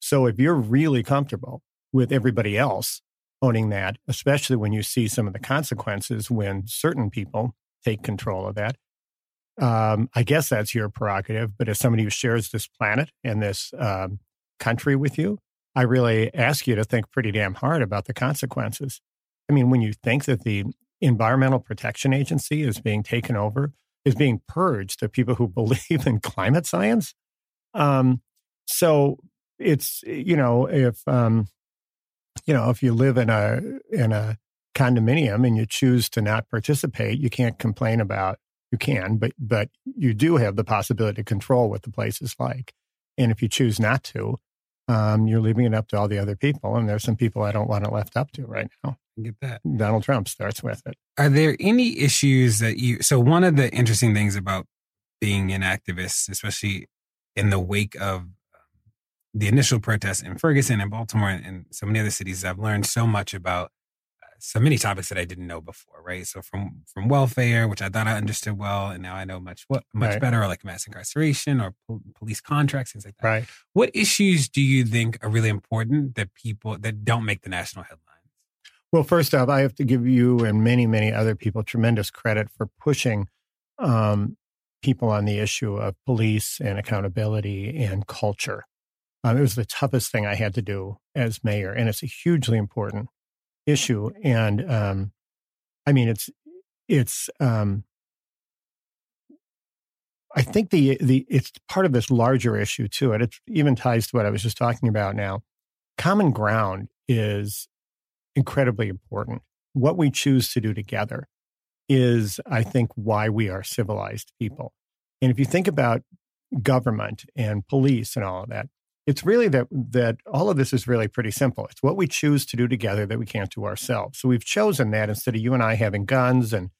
So if you're really comfortable with everybody else owning that, especially when you see some of the consequences when certain people take control of that, um, I guess that's your prerogative. But as somebody who shares this planet and this um, country with you, I really ask you to think pretty damn hard about the consequences. I mean, when you think that the Environmental Protection Agency is being taken over, is being purged of people who <laughs> believe in climate science. Um, so it's you know if um, you know if you live in a in a condominium and you choose to not participate, you can't complain about you can, but but you do have the possibility to control what the place is like. And if you choose not to, um, you're leaving it up to all the other people. And there's some people I don't want it left up to right now. Get that. Donald Trump starts with it. Are there any issues that you? So one of the interesting things about being an activist, especially in the wake of um, the initial protests in Ferguson and Baltimore and so many other cities, I've learned so much about so many topics that I didn't know before, right? So from from welfare, which I thought I understood well, and now I know much what much Right. better, or like mass incarceration or pol- police contracts, things like that. Right. What issues do you think are really important that people that don't make the national headlines? Well, first off, I have to give you and many, many other people tremendous credit for pushing um, people on the issue of police and accountability and culture. Um, it was the toughest thing I had to do as mayor, and it's a hugely important issue. And um, I mean, it's it's. Um, I think the the it's part of this larger issue too, and it even ties to what I was just talking about now. Common ground is incredibly important. What we choose to do together is, I think, why we are civilized people. And if you think about government and police and all of that, it's really that that all of this is really pretty simple. It's what we choose to do together that we can't do ourselves. So we've chosen that instead of you and I having guns and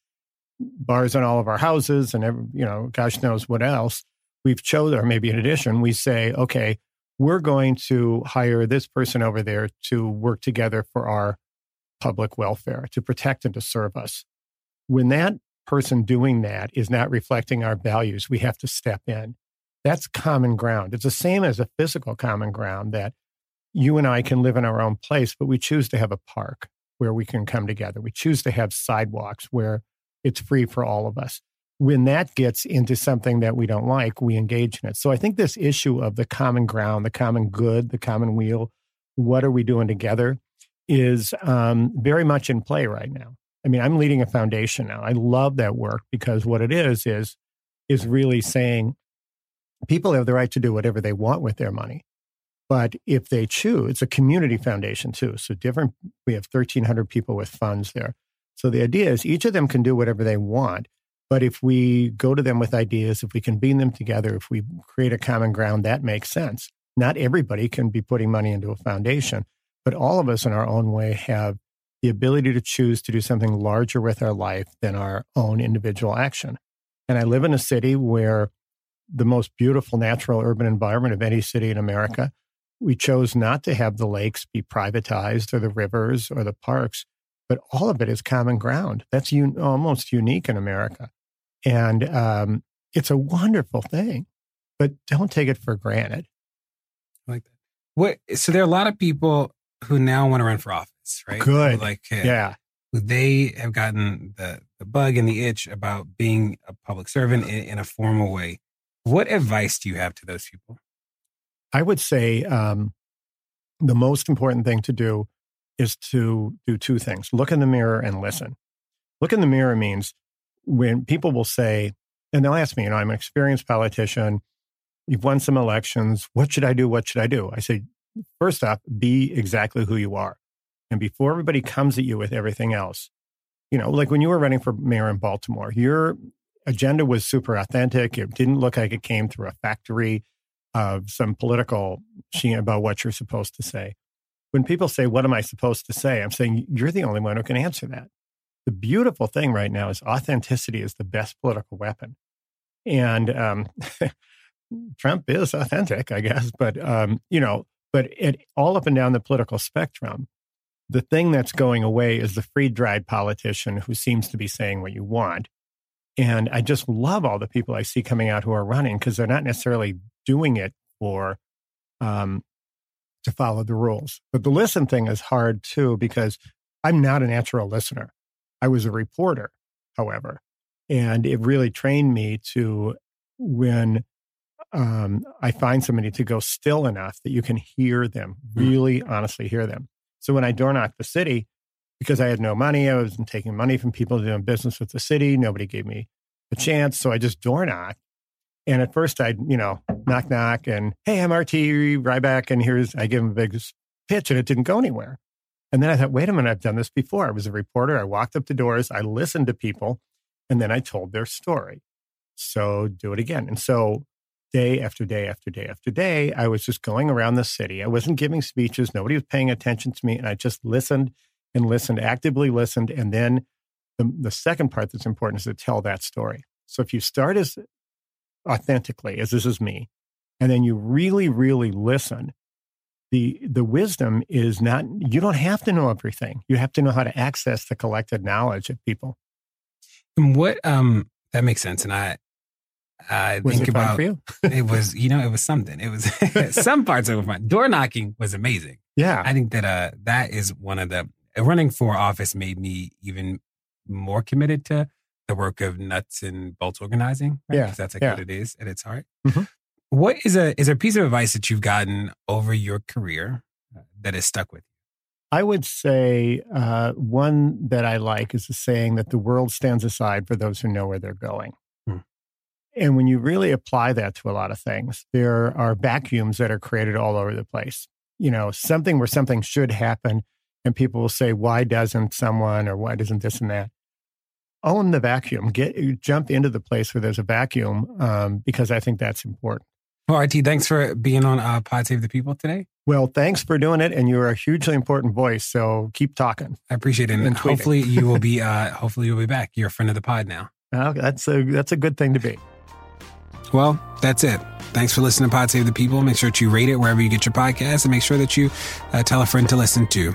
bars in all of our houses and every, you know, gosh knows what else. We've chosen, or maybe in addition, we say, okay, we're going to hire this person over there to work together for our public welfare, to protect and to serve us. When that person doing that is not reflecting our values, we have to step in. That's common ground. It's the same as a physical common ground that you and I can live in our own place, but we choose to have a park where we can come together. We choose to have sidewalks where it's free for all of us. When that gets into something that we don't like, we engage in it. So I think this issue of the common ground, the common good, the common wheel, what are we doing together is um, very much in play right now. I mean, I'm leading a foundation now. I love that work because what it is is is really saying people have the right to do whatever they want with their money. But if they choose, it's a community foundation too. So different, we have 1,300 people with funds there. So the idea is each of them can do whatever they want. But if we go to them with ideas, if we convene them together, if we create a common ground, that makes sense. Not everybody can be putting money into a foundation, but all of us in our own way have the ability to choose to do something larger with our life than our own individual action. And I live in a city where the most beautiful natural urban environment of any city in America. We chose not to have the lakes be privatized or the rivers or the parks, but all of it is common ground. That's un- almost unique in America. And um, it's a wonderful thing, but don't take it for granted. I like that. What? So there are a lot of people who now want to run for office, right? Good. Like, uh, Yeah. who they have gotten the the bug and the itch about being a public servant in, in a formal way. What advice do you have to those people? I would say um, the most important thing to do is to do two things look in the mirror and listen. Look in the mirror means when people will say, and they'll ask me, you know, I'm an experienced politician. You've won some elections. What should I do? What should I do? I say, first off, be exactly who you are. And before everybody comes at you with everything else, you know, like when you were running for mayor in Baltimore, your agenda was super authentic. It didn't look like it came through a factory of some political machine about what you're supposed to say. When people say, What am I supposed to say? I'm saying, You're the only one who can answer that. The beautiful thing right now is authenticity is the best political weapon. And um, <laughs> Trump is authentic, I guess, but, um, you know, but it, all up and down the political spectrum, the thing that's going away is the free dried politician who seems to be saying what you want. And I just love all the people I see coming out who are running because they're not necessarily doing it for um, to follow the rules. But the listen thing is hard too because I'm not a natural listener. I was a reporter, however, and it really trained me to when um, I find somebody to go still enough that you can hear them, really honestly hear them. So when I door knock the city, because I had no money. I wasn't taking money from people doing business with the city. Nobody gave me a chance. So I just door knocked. And at first I'd, you know, knock, knock and, hey, I'm RT Rybak. And here's, I give him a big pitch and it didn't go anywhere. And then I thought, wait a minute, I've done this before. I was a reporter. I walked up the doors, I listened to people, and then I told their story. So do it again. And so day after day after day after day, I was just going around the city. I wasn't giving speeches. Nobody was paying attention to me. And I just listened and listened, actively listened. And then the, the second part that's important is to tell that story. So if you start as authentically, as this is me, and then you really, really listen, the the wisdom is not you don't have to know everything. You have to know how to access the collected knowledge of people. And what um that makes sense. And I I Was think about for you? it was you know it was something. It was <laughs> some parts of it were fun. Door knocking was amazing. Yeah. I think that uh that is one of the running for office made me even more committed to the work of nuts and bolts organizing. Right? Yeah, 'Cause that's like yeah. what it is at its heart. Mhm. What is a is a piece of advice that you've gotten over your career uh, that has stuck with you? I would say uh, one that I like is the saying that the world stands aside for those who know where they're going. Hmm. And when you really apply that to a lot of things, there are vacuums that are created all over the place. You know, something where something should happen, and people will say, "Why doesn't someone?" or "Why doesn't this and that?" Own the vacuum. Get jump into the place where there's a vacuum, um, because I think that's important. Well, RT, thanks for being on uh, Pod Save the People today. Well, thanks for doing it, and you're a hugely important voice. So keep talking. I appreciate it. And, And hopefully you will be <laughs> uh hopefully you'll be back. You're a friend of the pod now. Uh, that's a that's a good thing to be. Well, that's it. Thanks for listening to Pod Save the People. Make sure that you rate it wherever you get your podcast and make sure that you uh, tell a friend to listen to.